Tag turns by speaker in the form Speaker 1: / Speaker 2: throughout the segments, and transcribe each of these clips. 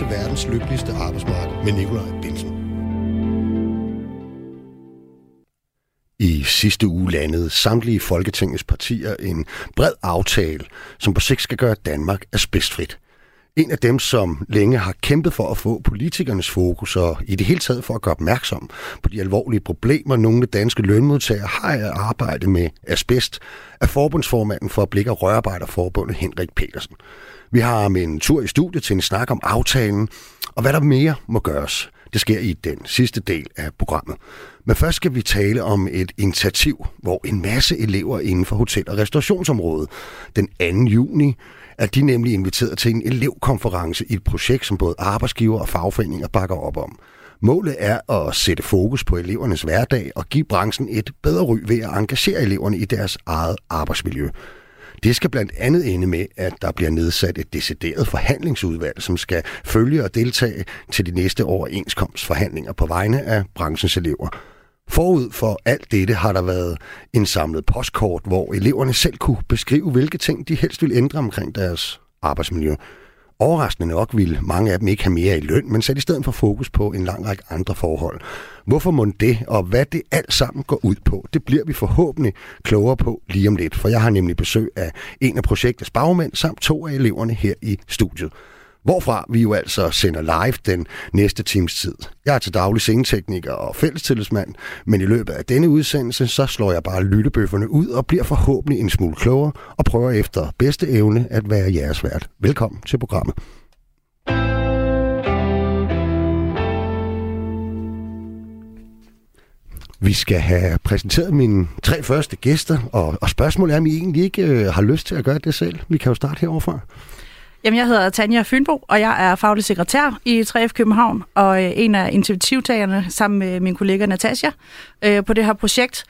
Speaker 1: til verdens lykkeligste arbejdsmarked med Nikolaj Bilsen. I sidste uge landede samtlige Folketingets partier en bred aftale, som på sigt skal gøre Danmark asbestfrit. En af dem, som længe har kæmpet for at få politikernes fokus og i det hele taget for at gøre opmærksom på de alvorlige problemer, nogle danske lønmodtagere har at arbejde med asbest, er forbundsformanden for Blik- og Rørarbejderforbundet Henrik Petersen. Vi har med en tur i studiet til en snak om aftalen, og hvad der mere må gøres. Det sker i den sidste del af programmet. Men først skal vi tale om et initiativ, hvor en masse elever inden for hotel- og restaurationsområdet den 2. juni er de nemlig inviteret til en elevkonference i et projekt, som både arbejdsgiver og fagforeninger bakker op om. Målet er at sætte fokus på elevernes hverdag og give branchen et bedre ry ved at engagere eleverne i deres eget arbejdsmiljø. Det skal blandt andet ende med, at der bliver nedsat et decideret forhandlingsudvalg, som skal følge og deltage til de næste overenskomstforhandlinger på vegne af branchens elever. Forud for alt dette har der været en samlet postkort, hvor eleverne selv kunne beskrive, hvilke ting de helst ville ændre omkring deres arbejdsmiljø. Overraskende nok ville mange af dem ikke have mere i løn, men satte i stedet for fokus på en lang række andre forhold. Hvorfor må det, og hvad det alt sammen går ud på, det bliver vi forhåbentlig klogere på lige om lidt, for jeg har nemlig besøg af en af projektets bagmænd samt to af eleverne her i studiet hvorfra vi jo altså sender live den næste times tid. Jeg er til daglig scenetekniker og fællestillidsmand, men i løbet af denne udsendelse, så slår jeg bare lyttebøfferne ud og bliver forhåbentlig en smule klogere og prøver efter bedste evne at være jeres vært. Velkommen til programmet. Vi skal have præsenteret mine tre første gæster, og, og spørgsmålet er, om I egentlig ikke øh, har lyst til at gøre det selv. Vi kan jo starte heroverfra.
Speaker 2: Jamen, jeg hedder Tanja Fynbo, og jeg er faglig sekretær i 3F København, og øh, en af initiativtagerne sammen med min kollega Natasja øh, på det her projekt.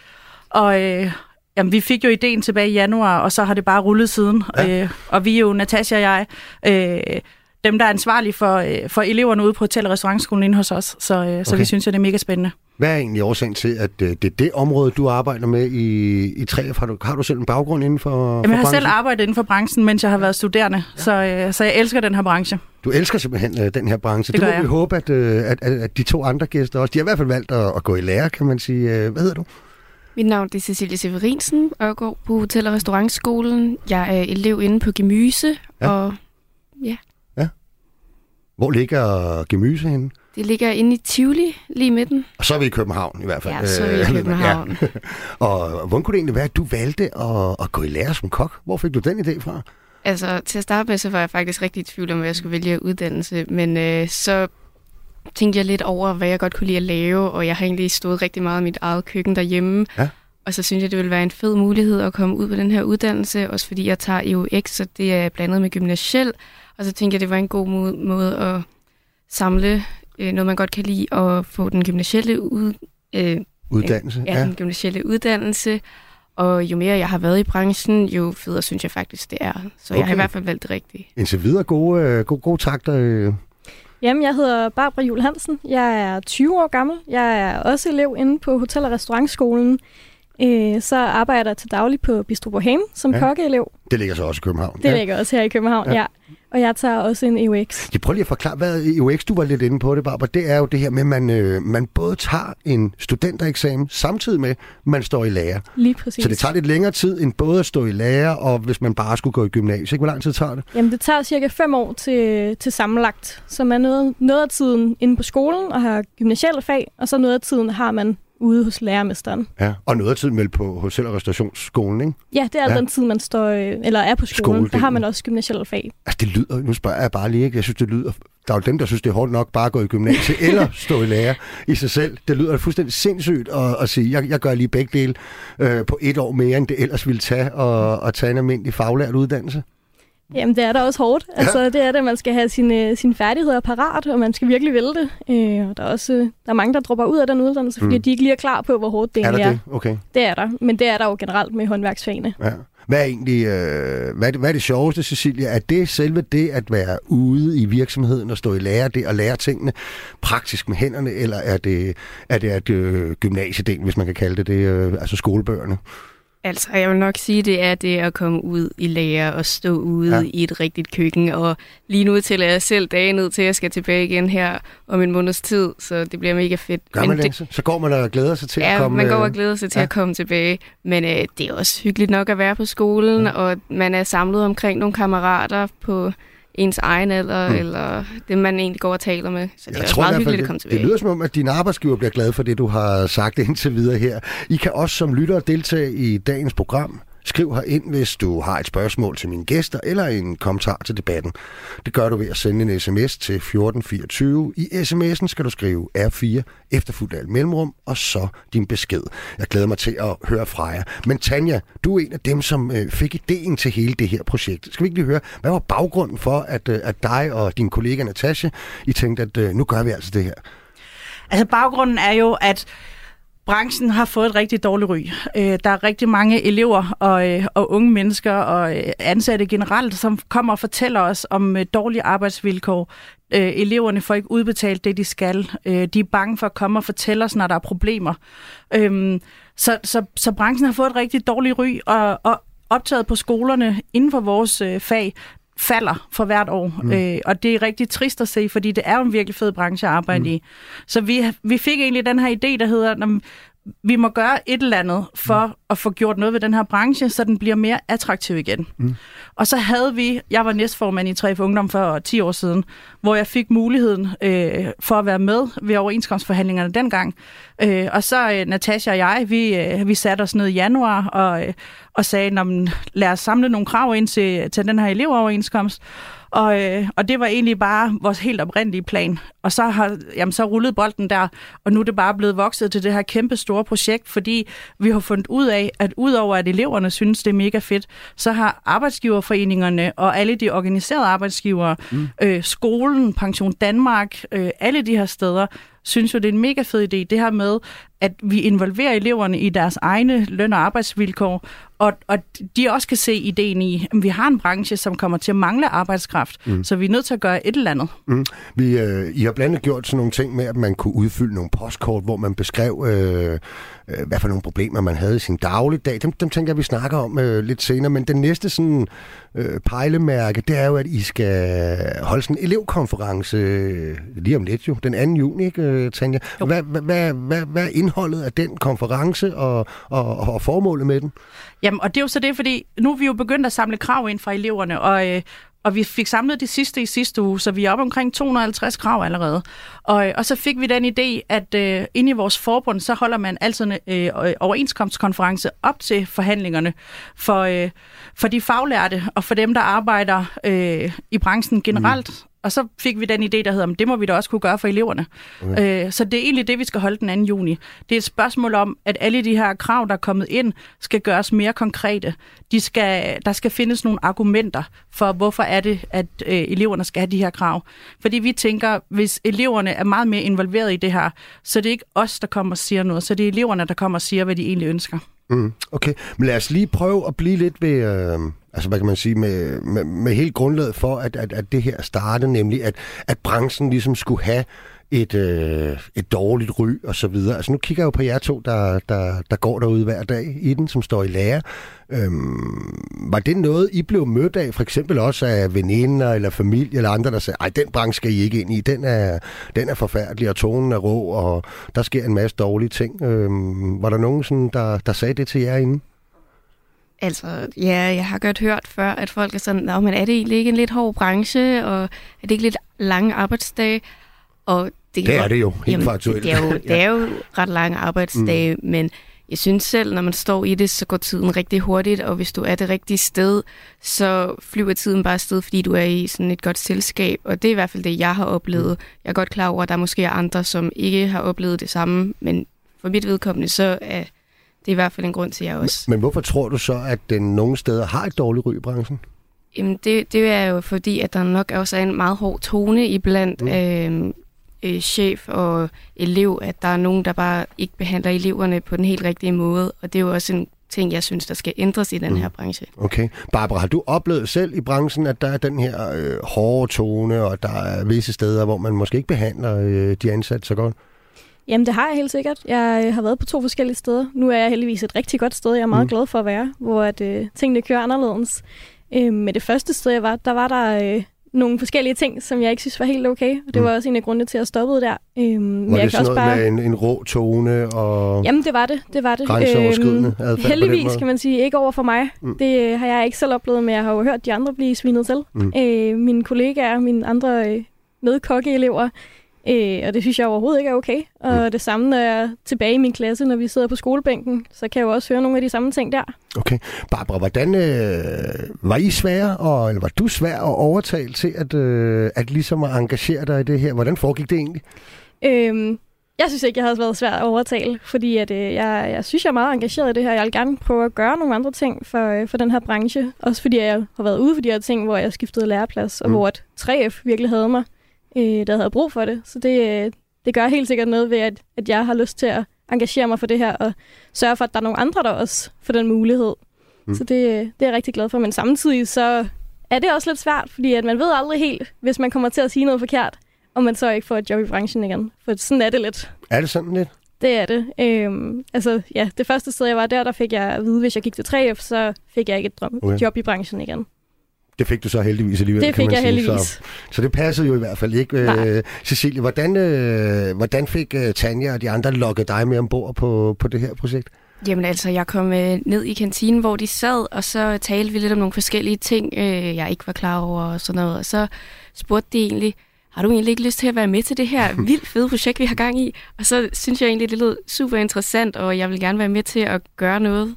Speaker 2: Og øh, jamen, vi fik jo ideen tilbage i januar, og så har det bare rullet siden. Ja. Øh, og vi er jo, Natasja og jeg, øh, dem, der er ansvarlige for, øh, for eleverne ude på Hotel- og Restaurantskolen inde hos os. Så, øh, okay. så vi synes jo, det er mega spændende.
Speaker 1: Hvad er egentlig årsagen til, at øh, det er det område, du arbejder med i, i 3F? Har du, har du selv en baggrund inden for
Speaker 2: Jamen, for jeg har branchen? selv arbejdet inden for branchen, mens jeg har været studerende, ja. så, øh, så jeg elsker den her branche.
Speaker 1: Du elsker simpelthen øh, den her branche.
Speaker 2: Det,
Speaker 1: det må
Speaker 2: jeg.
Speaker 1: vi håbe, at, øh, at, at, at de to andre gæster også, de har i hvert fald valgt at, at gå i lære, kan man sige. Øh, hvad hedder du?
Speaker 3: Mit navn er Cecilie Severinsen, og jeg går på Hotel- og Restaurantskolen. Jeg er elev inde på Gemyse, ja. og ja.
Speaker 1: Hvor ligger Gemyse henne?
Speaker 3: Det ligger inde i Tivoli, lige midten.
Speaker 1: Og så er vi i København i hvert fald.
Speaker 3: Ja, så er vi i øh, København. ja.
Speaker 1: og hvordan kunne det egentlig være, at du valgte at, at gå i lære som kok? Hvor fik du den idé fra?
Speaker 3: Altså, til at starte med, så var jeg faktisk rigtig i tvivl om, hvad jeg skulle vælge uddannelse. Men øh, så tænkte jeg lidt over, hvad jeg godt kunne lide at lave, og jeg har egentlig stået rigtig meget i mit eget køkken derhjemme. Ja. Og så synes jeg, det ville være en fed mulighed at komme ud på den her uddannelse, også fordi jeg tager EUX, så det er blandet med gymnasiel. Og så tænkte jeg, det var en god måde at samle øh, noget, man godt kan lide, at få den gymnasielle ud,
Speaker 1: øh, uddannelse.
Speaker 3: Ja, ja, den gymnasielle uddannelse. Og jo mere jeg har været i branchen, jo federe synes jeg faktisk, det er. Så okay. jeg har i hvert fald valgt det rigtige.
Speaker 1: Indtil videre gode, øh, gode, gode takter. Øh.
Speaker 4: Jamen, jeg hedder Barbara Jul Hansen. Jeg er 20 år gammel. Jeg er også elev inde på Hotel- og Restaurantskolen. Øh, så arbejder jeg til daglig på Bistro Bohem som ja. kokkeelev.
Speaker 1: Det ligger så også i København.
Speaker 4: Det ja. ligger også her i København, ja. ja. Og jeg tager også en EUX.
Speaker 1: Jeg prøver lige at forklare, hvad EUX, du var lidt inde på det, Barbara. Det er jo det her med, at man, øh, man både tager en studentereksamen, samtidig med, at man står i lære.
Speaker 4: Lige præcis.
Speaker 1: Så det tager lidt længere tid, end både at stå i lære, og hvis man bare skulle gå i gymnasiet. Hvor lang tid tager det?
Speaker 4: Jamen, det tager cirka fem år til, til sammenlagt. Så man noget, noget af tiden inde på skolen og har gymnasielle fag, og så noget af tiden har man ude hos lærermesteren.
Speaker 1: Ja, og noget af tiden vel på hotel- og restaurationsskolen, ikke?
Speaker 4: Ja, det er ja. den tid, man står, øh, eller er på skolen. Der har man også gymnasielle fag.
Speaker 1: Altså, det lyder, nu spørger jeg bare lige, ikke? Jeg synes, det lyder, der er jo dem, der synes, det er hårdt nok bare at gå i gymnasiet eller stå i lære i sig selv. Det lyder fuldstændig sindssygt at, at sige, jeg, jeg gør lige begge dele øh, på et år mere, end det ellers ville tage at, at tage en almindelig faglært uddannelse.
Speaker 4: Jamen, det er da også hårdt. Ja. Altså, det er det, man skal have sine, sine færdigheder parat, og man skal virkelig vælge det. Øh, og der er også der er mange, der dropper ud af den uddannelse, fordi mm. de ikke lige er klar på, hvor hårdt det
Speaker 1: er.
Speaker 4: Er
Speaker 1: det? Okay.
Speaker 4: Det er der, men det er der jo generelt med håndværksfagene.
Speaker 1: Ja. Hvad er egentlig, øh, hvad, er det, hvad er det sjoveste, Cecilia? Er det selve det at være ude i virksomheden og stå i lære det og lære tingene praktisk med hænderne, eller er det, er det at øh, gymnasiedelen, hvis man kan kalde det det, øh, altså skolebøgerne?
Speaker 3: Altså, jeg vil nok sige, det er det at komme ud i lære og stå ude ja. i et rigtigt køkken. Og lige nu til jeg selv dagen ned til, at jeg skal tilbage igen her om en måneds tid, så det bliver mega fedt.
Speaker 1: Gør man det, så går man og glæder sig til
Speaker 3: ja,
Speaker 1: at komme...
Speaker 3: man går og øh, glæder sig til ja. at komme tilbage. Men øh, det er også hyggeligt nok at være på skolen, ja. og man er samlet omkring nogle kammerater på ens egen alder, mm. eller det, man egentlig går og taler med. Så det jeg er tror, meget hyggeligt at komme tilbage.
Speaker 1: Det lyder som om, at din arbejdsgiver bliver glad for det, du har sagt indtil videre her. I kan også som lyttere deltage i dagens program. Skriv her ind, hvis du har et spørgsmål til mine gæster eller en kommentar til debatten. Det gør du ved at sende en sms til 1424. I sms'en skal du skrive R4 efterfuldt af mellemrum og så din besked. Jeg glæder mig til at høre fra jer. Men Tanja, du er en af dem, som øh, fik ideen til hele det her projekt. Skal vi ikke lige høre, hvad var baggrunden for, at, øh, at dig og din kollega Natasha, I tænkte, at øh, nu gør vi altså det her?
Speaker 2: Altså baggrunden er jo, at branchen har fået et rigtig dårligt ry. Øh, der er rigtig mange elever og, øh, og unge mennesker og øh, ansatte generelt, som kommer og fortæller os om øh, dårlige arbejdsvilkår. Øh, eleverne får ikke udbetalt det, de skal. Øh, de er bange for at komme og fortælle os, når der er problemer. Øhm, så, så, så branchen har fået et rigtig dårligt ry, og, og optaget på skolerne inden for vores fag, falder for hvert år. Mm. Øh, og det er rigtig trist at se, fordi det er jo en virkelig fed branche at arbejde mm. i. Så vi, vi fik egentlig den her idé, der hedder, vi må gøre et eller andet for mm. at få gjort noget ved den her branche, så den bliver mere attraktiv igen. Mm. Og så havde vi, jeg var næstformand i 3 Ungdom for 10 år siden, hvor jeg fik muligheden øh, for at være med ved overenskomstforhandlingerne dengang. Øh, og så øh, Natasha og jeg, vi, øh, vi satte os ned i januar og, øh, og sagde, lad os samle nogle krav ind til, til den her elevoverenskomst. Og, øh, og det var egentlig bare vores helt oprindelige plan. Og så har jamen, så rullet bolden der, og nu er det bare blevet vokset til det her kæmpe store projekt, fordi vi har fundet ud af, at udover at eleverne synes, det er mega fedt, så har arbejdsgiverforeningerne og alle de organiserede arbejdsgivere, mm. øh, skolen, Pension Danmark, øh, alle de her steder, synes jo, det er en mega fed idé, det her med, at vi involverer eleverne i deres egne løn- og arbejdsvilkår, og, og de også kan se ideen i, at vi har en branche, som kommer til at mangle arbejdskraft, mm. så vi er nødt til at gøre et eller andet. Mm.
Speaker 1: Vi, øh, I har blandt andet gjort sådan nogle ting med, at man kunne udfylde nogle postkort, hvor man beskrev, øh, øh, hvad for nogle problemer man havde i sin dagligdag. Dem, dem tænker jeg, vi snakker om øh, lidt senere, men den næste sådan, øh, pejlemærke, det er jo, at I skal holde sådan en elevkonference øh, lige om lidt jo, den 2. juni, ikke, øh, Tanja? Hvad, hvad, hvad, hvad, hvad er indholdet af den konference og, og, og formålet med den?
Speaker 2: Jamen, og det er jo så det, fordi nu er vi jo begyndt at samle krav ind fra eleverne, og, øh, og vi fik samlet de sidste i sidste uge, så vi er oppe omkring 250 krav allerede. Og, og så fik vi den idé, at øh, inde i vores forbund, så holder man altid en øh, øh overenskomstkonference op til forhandlingerne for, øh, for de faglærte og for dem, der arbejder øh, i branchen generelt. Mm. Mm. Og så fik vi den idé, der hedder, det må vi da også kunne gøre for eleverne. Okay. Øh, så det er egentlig det, vi skal holde den 2. juni. Det er et spørgsmål om, at alle de her krav, der er kommet ind, skal gøres mere konkrete. De skal, der skal findes nogle argumenter for, hvorfor er det, at øh, eleverne skal have de her krav. Fordi vi tænker, hvis eleverne er meget mere involveret i det her, så det er ikke os, der kommer og siger noget, så det er eleverne, der kommer og siger, hvad de egentlig ønsker.
Speaker 1: Mm, okay, men lad os lige prøve at blive lidt ved, øh, altså hvad kan man sige, med, med, med helt grundlaget for, at, at, at det her startede, nemlig at, at branchen ligesom skulle have et, øh, et dårligt ry og så videre. Altså nu kigger jeg jo på jer to, der, der, der går derude hver dag i den, som står i lære. Øhm, var det noget, I blev mødt af, for eksempel også af veninder eller familie eller andre, der sagde, ej, den branche skal I ikke ind i, den er, den er forfærdelig, og tonen er rå, og der sker en masse dårlige ting. Øhm, var der nogen, sådan, der, der sagde det til jer inden?
Speaker 3: Altså, ja, jeg har godt hørt før, at folk er sådan, Nå, men er det egentlig ikke en lidt hård branche, og er det ikke lidt lange arbejdsdage?
Speaker 1: Og det, det er det jo, helt jamen, faktuelt.
Speaker 3: Det er jo, det er jo ret lange arbejdsdage, mm. men jeg synes selv, når man står i det, så går tiden rigtig hurtigt, og hvis du er det rigtige sted, så flyver tiden bare afsted, fordi du er i sådan et godt selskab, og det er i hvert fald det, jeg har oplevet. Mm. Jeg er godt klar over, at der måske er andre, som ikke har oplevet det samme, men for mit vedkommende, så er det i hvert fald en grund til, at jeg også...
Speaker 1: Men, men hvorfor tror du så, at den nogle steder har et dårligt ry i branchen?
Speaker 3: Jamen, det, det er jo fordi, at der nok også er en meget hård tone iblandt mm. øh, øh, chef og elev, at der er nogen, der bare ikke behandler eleverne på den helt rigtige måde, og det er jo også en ting, jeg synes, der skal ændres i den mm. her branche.
Speaker 1: Okay. Barbara, har du oplevet selv i branchen, at der er den her øh, hårde tone, og der er visse steder, hvor man måske ikke behandler øh, de ansatte så godt?
Speaker 4: Jamen, det har jeg helt sikkert. Jeg øh, har været på to forskellige steder. Nu er jeg heldigvis et rigtig godt sted, jeg er meget mm. glad for at være, hvor at, øh, tingene kører anderledes. Øh, med det første sted, jeg var, der var der øh, nogle forskellige ting, som jeg ikke synes var helt okay. Og det mm. var også en af grundene til at stoppe der.
Speaker 1: Øhm, var jeg det sådan noget bare... med en, en rå tone? Og
Speaker 4: Jamen, det var det. det, var det.
Speaker 1: Grænseoverskridende øhm,
Speaker 4: Heldigvis, kan man sige. Ikke over for mig. Mm. Det øh, har jeg ikke selv oplevet, men jeg har jo hørt de andre blive svinet til. Mm. Øh, mine kollegaer, mine andre øh, medkokkeelever, Øh, og det synes jeg overhovedet ikke er okay. Og mm. det samme, når jeg er tilbage i min klasse, når vi sidder på skolebænken, så kan jeg jo også høre nogle af de samme ting der.
Speaker 1: Okay. Barbara, hvordan øh, var I svære, og, eller var du svær at overtale til at, øh, at ligesom at engagere dig i det her? Hvordan foregik det egentlig?
Speaker 4: Øhm, jeg synes ikke, jeg havde været svært at overtale, fordi at, øh, jeg, jeg synes, jeg er meget engageret i det her. Jeg vil gerne prøve at gøre nogle andre ting for, øh, for den her branche. Også fordi jeg har været ude for de her ting, hvor jeg skiftede læreplads, og mm. hvor at 3F virkelig havde mig øh, der havde brug for det. Så det, øh, det gør helt sikkert noget ved, at, at jeg har lyst til at engagere mig for det her, og sørge for, at der er nogle andre, der også får den mulighed. Mm. Så det, det er jeg rigtig glad for. Men samtidig så er det også lidt svært, fordi at man ved aldrig helt, hvis man kommer til at sige noget forkert, om man så ikke får et job i branchen igen. For sådan er det lidt.
Speaker 1: Er det sådan lidt?
Speaker 4: Det er det. Øhm, altså, ja, det første sted, jeg var der, der fik jeg at vide, hvis jeg gik til 3F, så fik jeg ikke et drøm, okay. job i branchen igen.
Speaker 1: Det fik du så heldigvis alligevel,
Speaker 4: Det fik
Speaker 1: kan man
Speaker 4: jeg
Speaker 1: sige.
Speaker 4: heldigvis.
Speaker 1: Så, så det passede jo i hvert fald ikke. Nej. Øh, Cecilie, hvordan, øh, hvordan fik øh, Tanja og de andre lukket dig med ombord på, på det her projekt?
Speaker 3: Jamen altså, jeg kom øh, ned i kantinen, hvor de sad, og så talte vi lidt om nogle forskellige ting, øh, jeg ikke var klar over og sådan noget. Og så spurgte de egentlig, har du egentlig ikke lyst til at være med til det her vildt fede projekt, vi har gang i? Og så synes jeg egentlig, det lød super interessant, og jeg vil gerne være med til at gøre noget.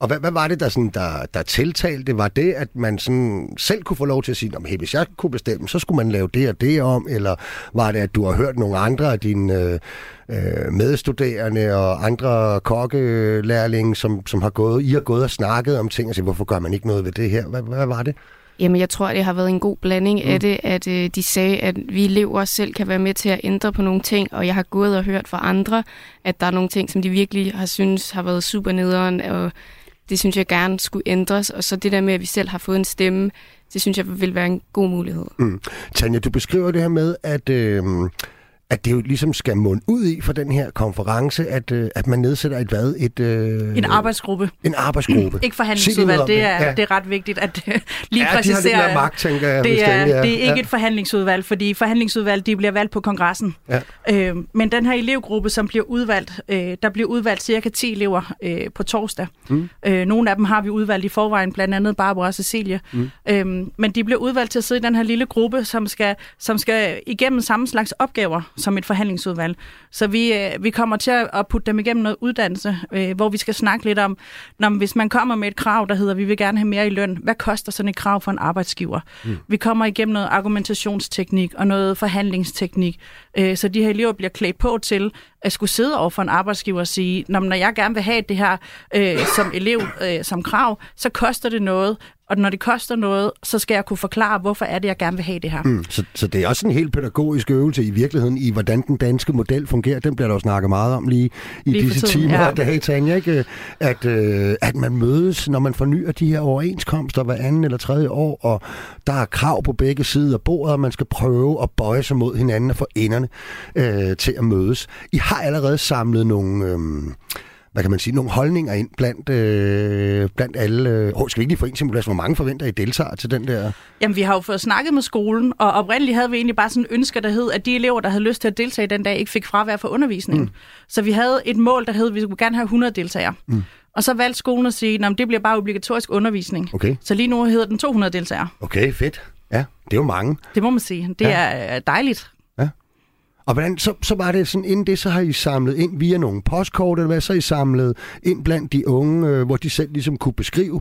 Speaker 1: Og hvad, hvad var det, der, sådan, der, der tiltalte? Var det, at man sådan selv kunne få lov til at sige, hey, hvis jeg kunne bestemme, så skulle man lave det og det om? Eller var det, at du har hørt nogle andre af dine øh, øh medstuderende og andre kokkelærlinge, som, som har gået, I har gået og snakket om ting, og sige, hvorfor gør man ikke noget ved det her? Hvad, hvad var det?
Speaker 3: Jamen, jeg tror, det har været en god blanding mm. af det, at øh, de sagde, at vi elever selv kan være med til at ændre på nogle ting, og jeg har gået og hørt fra andre, at der er nogle ting, som de virkelig har synes har været super nederen, og det synes jeg gerne skulle ændres. Og så det der med, at vi selv har fået en stemme, det synes jeg vil være en god mulighed. Mm.
Speaker 1: Tanja, du beskriver det her med, at... Øh at det jo ligesom skal munde ud i for den her konference, at, øh, at man nedsætter et hvad? Et,
Speaker 2: øh, en arbejdsgruppe.
Speaker 1: En arbejdsgruppe.
Speaker 2: ikke forhandlingsudvalg, det er, ja. det er ret vigtigt at øh, lige ja, præcisere.
Speaker 1: de har lidt magt, tænker jeg.
Speaker 2: Det er, det er, det er ikke ja. et forhandlingsudvalg, fordi forhandlingsudvalg, de bliver valgt på kongressen. Ja. Øh, men den her elevgruppe, som bliver udvalgt, øh, der bliver udvalgt cirka 10 elever øh, på torsdag. Mm. Øh, nogle af dem har vi udvalgt i forvejen, blandt andet Barbara og Cecilie. Mm. Øh, men de bliver udvalgt til at sidde i den her lille gruppe, som skal, som skal igennem samme slags opgaver som et forhandlingsudvalg. Så vi, øh, vi kommer til at putte dem igennem noget uddannelse, øh, hvor vi skal snakke lidt om, når, hvis man kommer med et krav, der hedder, vi vil gerne have mere i løn, hvad koster sådan et krav for en arbejdsgiver? Mm. Vi kommer igennem noget argumentationsteknik og noget forhandlingsteknik, øh, så de her elever bliver klædt på til at skulle sidde over for en arbejdsgiver og sige, når jeg gerne vil have det her øh, som elev, øh, som krav, så koster det noget, og når det koster noget, så skal jeg kunne forklare, hvorfor er det, jeg gerne vil have det her. Mm,
Speaker 1: så, så det er også en helt pædagogisk øvelse i virkeligheden, i hvordan den danske model fungerer. Den bliver der jo snakket meget om lige i lige disse tiden, timer. Ja. Det her, Tanja, ikke? At, øh, at man mødes, når man fornyer de her overenskomster hver anden eller tredje år, og der er krav på begge sider af bordet, og man skal prøve at bøje sig mod hinanden og få enderne øh, til at mødes. I har allerede samlet nogle... Øh, hvad kan man sige, nogle holdninger ind blandt, øh, blandt alle. Øh, oh, skal vi ikke lige få en simulation? Hvor mange forventer I deltager til den der?
Speaker 2: Jamen, vi har jo fået snakket med skolen, og oprindeligt havde vi egentlig bare sådan en ønske, der hed, at de elever, der havde lyst til at deltage den dag, ikke fik fravær for undervisningen. Mm. Så vi havde et mål, der hed, at vi skulle gerne have 100 deltagere. Mm. Og så valgte skolen at sige, at det bliver bare obligatorisk undervisning. Okay. Så lige nu hedder den 200 deltagere.
Speaker 1: Okay, fedt. Ja, det er jo mange.
Speaker 2: Det må man sige. Det ja. er dejligt.
Speaker 1: Og hvordan, så, så var det sådan, inden det, så har I samlet ind via nogle postkort, eller hvad, så har I samlet ind blandt de unge, øh, hvor de selv ligesom kunne beskrive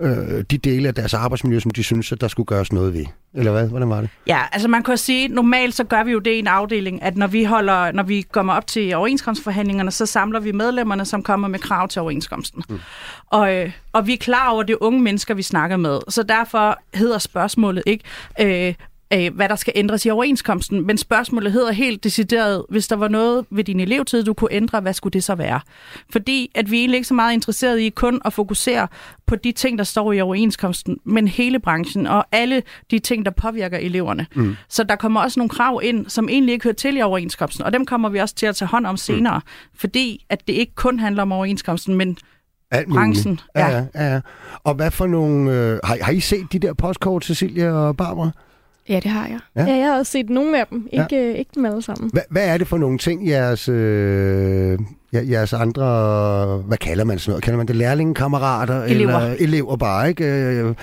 Speaker 1: øh, de dele af deres arbejdsmiljø, som de synes, at der skulle gøres noget ved. Eller hvad? Hvordan var det?
Speaker 2: Ja, altså man kan sige, normalt så gør vi jo det i en afdeling, at når vi holder, når vi kommer op til overenskomstforhandlingerne, så samler vi medlemmerne, som kommer med krav til overenskomsten. Mm. Og, øh, og vi er klar over, det unge mennesker, vi snakker med. Så derfor hedder spørgsmålet ikke, øh, øh, hvad der skal ændres i overenskomsten. Men spørgsmålet hedder helt decideret, hvis der var noget ved din elevtid, du kunne ændre, hvad skulle det så være? Fordi at vi egentlig ikke så meget interesseret i kun at fokusere på de ting, der står i overenskomsten, men hele branchen og alle de ting, der påvirker eleverne. Mm. Så der kommer også nogle krav ind, som egentlig ikke hører til i overenskomsten, og dem kommer vi også til at tage hånd om senere, mm. fordi at det ikke kun handler om overenskomsten, men
Speaker 1: alt
Speaker 2: branchen.
Speaker 1: Ja. Ja, ja, ja. Og hvad for nogle... Øh, har, har I set de der postkort, Cecilia og Barbara?
Speaker 3: Ja, det har jeg.
Speaker 4: Ja, ja jeg har også set nogle af dem. Ikke, ja. øh, ikke dem alle sammen.
Speaker 1: Hva, hvad er det for nogle ting, jeres, øh, jeres andre... Hvad kalder man sådan noget? Kalder man det lærlingekammerater?
Speaker 2: Elever.
Speaker 1: Eller elever bare, ikke? Øh,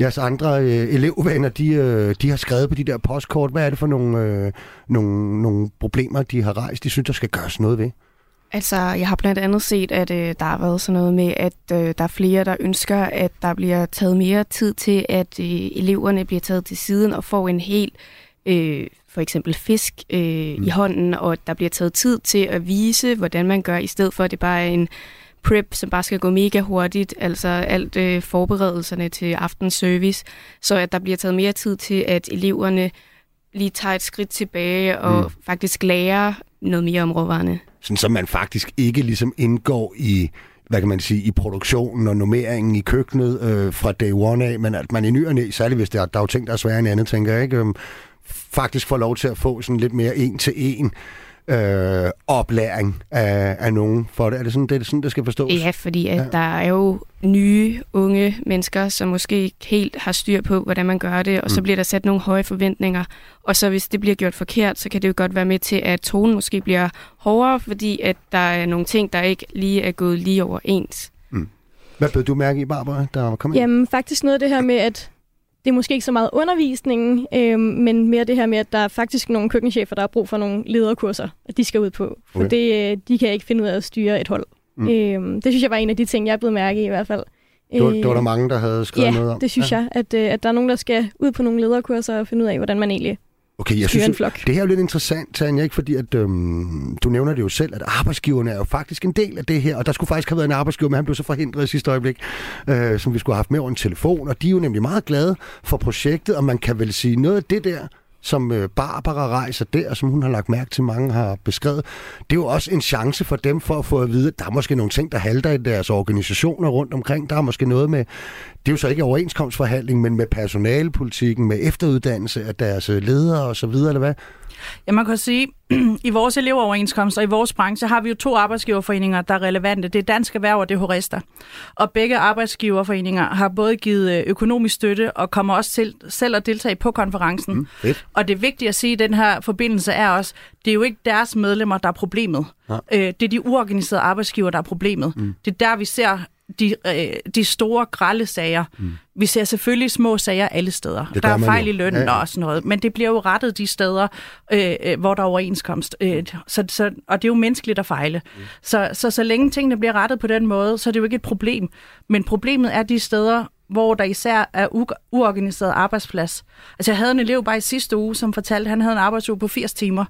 Speaker 1: jeres andre øh, elevvenner, de, øh, de har skrevet på de der postkort. Hvad er det for nogle, øh, nogle, nogle problemer, de har rejst, de synes, der skal gøres noget ved?
Speaker 3: Altså, jeg har blandt andet set, at øh, der har været sådan noget med, at øh, der er flere, der ønsker, at der bliver taget mere tid til, at øh, eleverne bliver taget til siden og får en helt, øh, for eksempel fisk øh, mm. i hånden, og der bliver taget tid til at vise, hvordan man gør, i stedet for at det bare er en prep, som bare skal gå mega hurtigt, altså alt øh, forberedelserne til aftens service, så at der bliver taget mere tid til, at eleverne lige tager et skridt tilbage og mm. faktisk lærer noget mere om råvarerne.
Speaker 1: Sådan, så man faktisk ikke ligesom indgår i hvad kan man sige, i produktionen og nummeringen i køkkenet øh, fra day one af, men at man i ny og næ, særligt hvis der, der er jo ting, der er sværere end andet, tænker jeg, ikke? Øh, faktisk får lov til at få sådan lidt mere en til en øh, oplæring af, af nogen for det. Er det sådan, det, er sådan, det skal forstås?
Speaker 3: Ja, fordi at ja. der er jo nye, unge mennesker, som måske ikke helt har styr på, hvordan man gør det, og mm. så bliver der sat nogle høje forventninger. Og så hvis det bliver gjort forkert, så kan det jo godt være med til, at tonen måske bliver hårdere, fordi at der er nogle ting, der ikke lige er gået lige over ens.
Speaker 1: Mm. Hvad blev du mærke i, Barbara, der kom ind?
Speaker 4: Jamen, faktisk noget af det her med, at det er måske ikke så meget undervisningen, øh, men mere det her med, at der er faktisk nogle køkkenchefer, der har brug for nogle lederkurser, at de skal ud på. For okay. det, øh, de kan ikke finde ud af at styre et hold. Mm. Øh, det synes jeg var en af de ting, jeg er blevet mærke i i hvert fald.
Speaker 1: Det var, det var der mange, der havde skrevet
Speaker 4: ja,
Speaker 1: noget om.
Speaker 4: det synes ja. jeg, at, øh, at der er nogen, der skal ud på nogle lederkurser og finde ud af, hvordan man egentlig
Speaker 1: Okay, jeg synes, en flok. det her er jo lidt interessant, Tanja, ikke? fordi at, øhm, du nævner det jo selv, at arbejdsgiverne er jo faktisk en del af det her, og der skulle faktisk have været en arbejdsgiver, men han blev så forhindret i sidste øjeblik, øh, som vi skulle have haft med over en telefon, og de er jo nemlig meget glade for projektet, og man kan vel sige noget af det der, som øh, Barbara rejser der, som hun har lagt mærke til, mange har beskrevet, det er jo også en chance for dem for at få at vide, at der er måske nogle ting, der halter i deres organisationer rundt omkring. Der er måske noget med, det er jo så ikke overenskomstforhandling, men med personalepolitikken, med efteruddannelse af deres øh, ledere osv., eller hvad?
Speaker 2: Ja, man kan sige, i vores elevoverenskomst og i vores branche har vi jo to arbejdsgiverforeninger, der er relevante. Det er Dansk Erhverv og det er Horesta. Og begge arbejdsgiverforeninger har både givet øh, økonomisk støtte og kommer også til selv at deltage på konferencen. Mm, fedt. og det vigtige at sige i den her forbindelse er også, det er jo ikke deres medlemmer, der er problemet. Ja. Øh, det er de uorganiserede arbejdsgiver, der er problemet. Mm. Det er der, vi ser de, øh, de store grælde sager. Mm. Vi ser selvfølgelig små sager alle steder. Der er fejl jo. i lønnen ja, ja. og sådan noget, men det bliver jo rettet de steder, øh, øh, hvor der er overenskomst. Øh, så, så, og det er jo menneskeligt at fejle. Mm. Så, så så længe tingene bliver rettet på den måde, så er det jo ikke et problem. Men problemet er de steder, hvor der især er u- uorganiseret arbejdsplads. Altså jeg havde en elev bare i sidste uge, som fortalte, at han havde en arbejdsuge på 80 timer.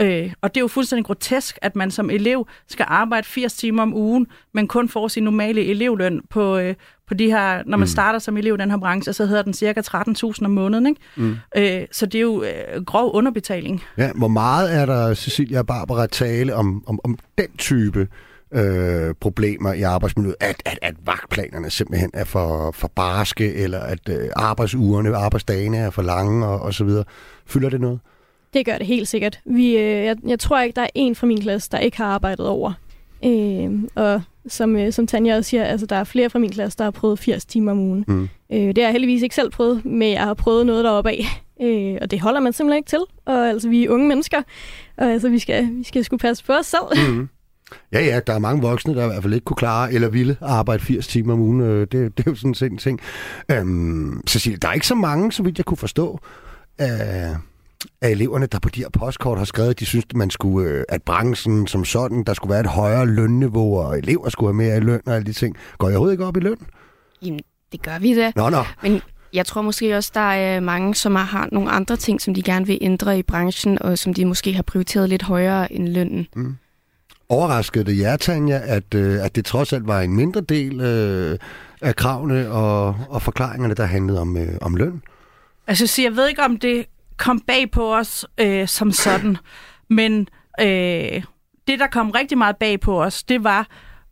Speaker 2: Øh, og det er jo fuldstændig grotesk, at man som elev skal arbejde 80 timer om ugen, men kun får sin normale elevløn på, øh, på de her, når man mm. starter som elev i den her branche, så hedder den cirka 13.000 om måneden. Ikke? Mm. Øh, så det er jo øh, grov underbetaling.
Speaker 1: Ja, hvor meget er der, Cecilia og Barbara, tale om, om, om den type øh, problemer i arbejdsmiljøet, at, at, at vagtplanerne simpelthen er for, for barske, eller at øh, arbejdsugerne, arbejdsdagene er for lange og, og så videre. Fylder det noget?
Speaker 4: Det gør det helt sikkert. Vi, øh, jeg, jeg tror ikke, der er en fra min klasse, der ikke har arbejdet over. Øh, og som, øh, som Tanja også siger, altså, der er flere fra min klasse, der har prøvet 80 timer om ugen. Mm. Øh, det har jeg heldigvis ikke selv prøvet, men jeg har prøvet noget deroppe af. Øh, og det holder man simpelthen ikke til. Og altså, vi er unge mennesker, og altså, vi skal, vi skal sgu passe på os selv. Mm.
Speaker 1: Ja, ja, der er mange voksne, der i hvert fald ikke kunne klare eller ville arbejde 80 timer om ugen. Øh, det, det er jo sådan en ting. Øhm, siger der er ikke så mange, så vidt jeg kunne forstå, af, af eleverne, der på de her postkort har skrevet, at de synes, at man skulle, øh, at branchen som sådan, der skulle være et højere lønniveau, og elever skulle have mere i løn og alle de ting. Går jeg overhovedet ikke op i løn?
Speaker 3: Jamen, det gør vi da.
Speaker 1: Nå, nå.
Speaker 3: Men jeg tror måske også, der er mange, som har nogle andre ting, som de gerne vil ændre i branchen, og som de måske har prioriteret lidt højere end lønnen. Mm.
Speaker 1: Overraskede det jer, Tanja, at, øh, at det trods alt var en mindre del øh, af kravene og, og forklaringerne, der handlede om, øh, om løn?
Speaker 2: Altså, så jeg ved ikke, om det kom bag på os øh, som sådan. Men øh, det, der kom rigtig meget bag på os, det var,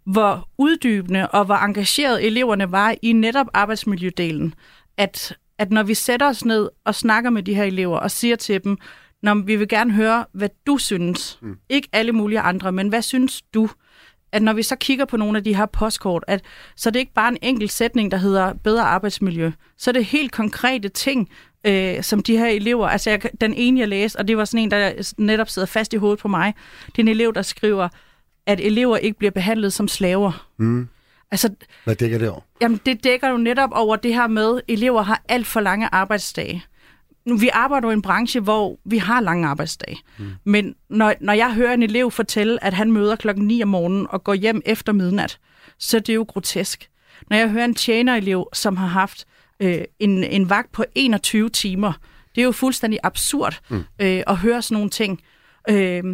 Speaker 2: hvor uddybende og hvor engageret eleverne var i netop arbejdsmiljødelen. At, at når vi sætter os ned og snakker med de her elever og siger til dem, når vi vil gerne høre, hvad du synes. Mm. Ikke alle mulige andre, men hvad synes du? At når vi så kigger på nogle af de her postkort, at så det er ikke bare en enkelt sætning, der hedder bedre arbejdsmiljø. Så er det helt konkrete ting, øh, som de her elever, altså jeg, den ene jeg læste, og det var sådan en, der netop sidder fast i hovedet på mig, det er en elev, der skriver, at elever ikke bliver behandlet som slaver.
Speaker 1: Mm.
Speaker 2: Altså,
Speaker 1: Hvad dækker det over?
Speaker 2: Jamen, det dækker jo netop over det her med, at elever har alt for lange arbejdsdage. Nu, vi arbejder jo i en branche, hvor vi har lange arbejdsdage. Mm. Men når, når jeg hører en elev fortælle, at han møder klokken 9 om morgenen og går hjem efter midnat, så er det jo grotesk. Når jeg hører en tjenerelev, som har haft øh, en, en vagt på 21 timer, det er jo fuldstændig absurd mm. øh, at høre sådan nogle ting. Øh,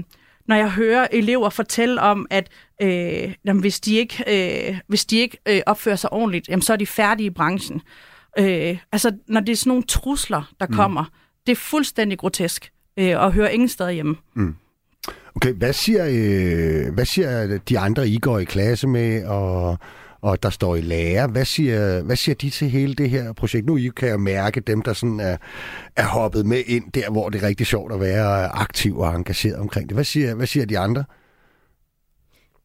Speaker 2: når jeg hører elever fortælle om, at øh, jamen, hvis de ikke, øh, hvis de ikke øh, opfører sig ordentligt, jamen, så er de færdige i branchen. Øh, altså, når det er sådan nogle trusler, der mm. kommer, det er fuldstændig grotesk øh, at høre ingen steder hjemme.
Speaker 1: Mm. Okay, hvad siger, øh, hvad siger de andre, I går i klasse med, og, og der står i lærer? Hvad siger, hvad siger de til hele det her projekt? Nu I kan jeg mærke dem, der sådan er, er hoppet med ind der, hvor det er rigtig sjovt at være aktiv og engageret omkring det. Hvad siger, hvad siger de andre?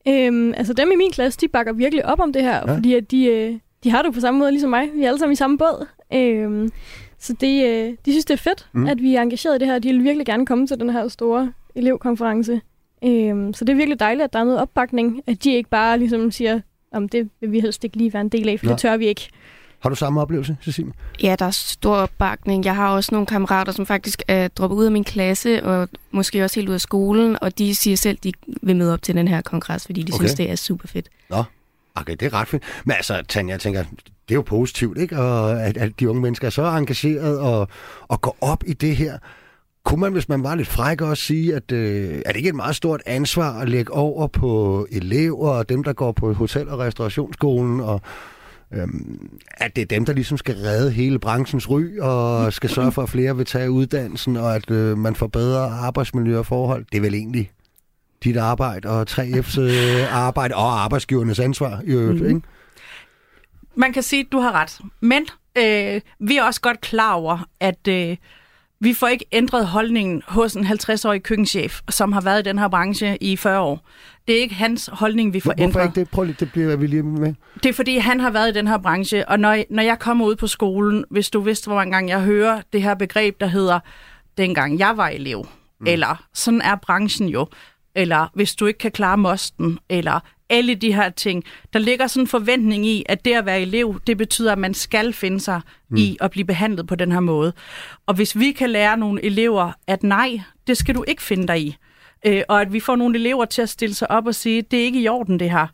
Speaker 4: Øhm, altså dem i min klasse, de bakker virkelig op om det her, ja. fordi at de, øh, de har det på samme måde ligesom mig. Vi er alle sammen i samme båd. Øhm, så det, øh, de synes, det er fedt, mm. at vi er engageret i det her. De vil virkelig gerne komme til den her store elevkonference. Øhm, så det er virkelig dejligt, at der er noget opbakning. At de ikke bare ligesom siger, om det vil vi helst ikke lige være en del af, for ja. det tør vi ikke.
Speaker 1: Har du samme oplevelse, Cecilie?
Speaker 3: Ja, der er stor opbakning. Jeg har også nogle kammerater, som faktisk er droppet ud af min klasse, og måske også helt ud af skolen, og de siger selv, de vil møde op til den her kongres, fordi de okay. synes, det er super fedt.
Speaker 1: Nå, okay, det er ret fint. Men altså, Tanja, jeg tænker, det er jo positivt, ikke? Og at, at de unge mennesker er så engageret og, og går op i det her. Kunne man, hvis man var lidt fræk, også sige, at øh, er det ikke et meget stort ansvar at lægge over på elever og dem, der går på hotel- og restaurationsskolen, og øhm, at det er dem, der ligesom skal redde hele branchens ry, og skal sørge for, at flere vil tage uddannelsen, og at øh, man får bedre arbejdsmiljø og forhold. Det er vel egentlig dit arbejde, og 3F's øh, arbejde, og arbejdsgivernes ansvar, i øvrigt, mm. ikke?
Speaker 2: Man kan sige, at du har ret. Men øh, vi er også godt klar over, at øh, vi får ikke ændret holdningen hos en 50-årig køkkenchef, som har været i den her branche i 40 år. Det er ikke hans holdning, vi får
Speaker 1: Hvorfor
Speaker 2: ændret.
Speaker 1: ikke det? Prøv lige, det bliver vi lige med.
Speaker 2: Det er fordi, han har været i den her branche, og når, når jeg kommer ud på skolen, hvis du vidste, hvor mange gange jeg hører det her begreb, der hedder, dengang jeg var elev, mm. eller sådan er branchen jo, eller hvis du ikke kan klare mosten, eller alle de her ting. Der ligger sådan en forventning i, at det at være elev, det betyder, at man skal finde sig mm. i at blive behandlet på den her måde. Og hvis vi kan lære nogle elever, at nej, det skal du ikke finde dig i, øh, og at vi får nogle elever til at stille sig op og sige, det er ikke i orden det her,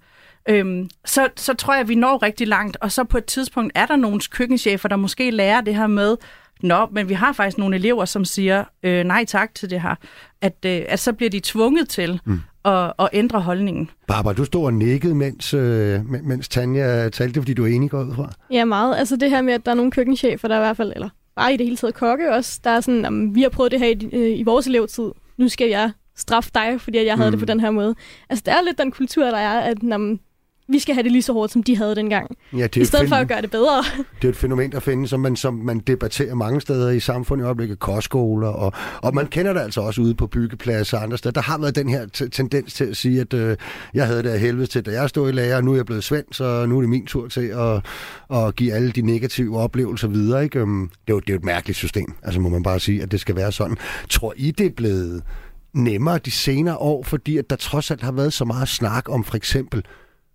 Speaker 2: øhm, så, så tror jeg, at vi når rigtig langt. Og så på et tidspunkt er der nogle køkkenchefer, der måske lærer det her med, Nå, men vi har faktisk nogle elever, som siger øh, nej tak til det her. At, øh, at så bliver de tvunget til mm. at, at ændre holdningen.
Speaker 1: Barbara, du stod og nikkede, mens, øh, mens Tanja talte, fordi du er enig ud fra.
Speaker 4: Ja, meget. Altså det her med, at der er nogle køkkenchefer, der er i hvert fald, eller bare i det hele taget kokke også, der er sådan, om vi har prøvet det her i, øh, i vores elevtid. Nu skal jeg straffe dig, fordi jeg havde mm. det på den her måde. Altså, der er lidt den kultur, der er, at når, vi skal have det lige så hårdt, som de havde dengang. Ja, det I stedet for at gøre det bedre.
Speaker 1: Det er et fænomen, der findes, som man, som man debatterer mange steder i samfundet i øjeblikket, kostskoler, og, og man kender det altså også ude på byggepladser og andre steder. Der har været den her tendens til at sige, at øh, jeg havde det af helvede til, da jeg stod i lærer, og nu er jeg blevet svend, så nu er det min tur til at, at give alle de negative oplevelser videre. Ikke? Øhm, det, er jo, det er jo et mærkeligt system, altså må man bare sige, at det skal være sådan. Tror I, det er blevet nemmere de senere år, fordi at der trods alt har været så meget snak om for eksempel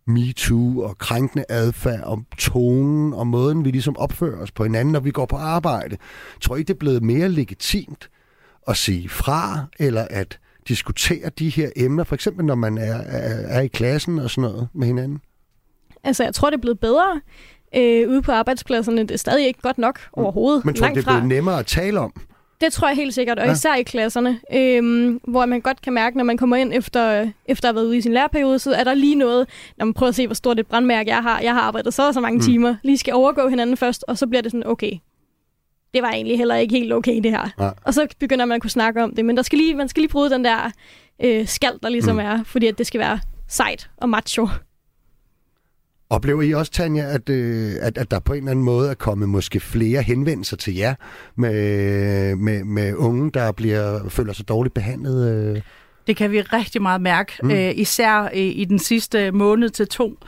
Speaker 1: MeToo og krænkende adfærd og tonen og måden, vi ligesom opfører os på hinanden, når vi går på arbejde. Tror I, det er blevet mere legitimt at sige fra, eller at diskutere de her emner, for eksempel når man er, er, er i klassen og sådan noget med hinanden?
Speaker 4: Altså, jeg tror, det er blevet bedre øh, ude på arbejdspladserne. Det er stadig ikke godt nok overhovedet.
Speaker 1: Men tror du, det er blevet nemmere at tale om?
Speaker 4: Det tror jeg helt sikkert, og ja. især i klasserne, øhm, hvor man godt kan mærke, når man kommer ind efter, efter at have været ude i sin læreperiode, så er der lige noget, når man prøver at se, hvor stort et brandmærke jeg har. Jeg har arbejdet så så mange mm. timer, lige skal overgå hinanden først, og så bliver det sådan, okay, det det var egentlig heller ikke helt okay, det her.
Speaker 1: Ja.
Speaker 4: Og så begynder man at kunne snakke om det, men der skal lige, man skal lige bryde den der øh, skald, der ligesom mm. er, fordi at det skal være sejt og macho.
Speaker 1: Oplever I også, Tanja, at, øh, at, at der på en eller anden måde er kommet måske flere henvendelser til jer med, med, med unge, der bliver, føler sig dårligt behandlet? Øh?
Speaker 2: Det kan vi rigtig meget mærke, mm. øh, især øh, i den sidste måned til to.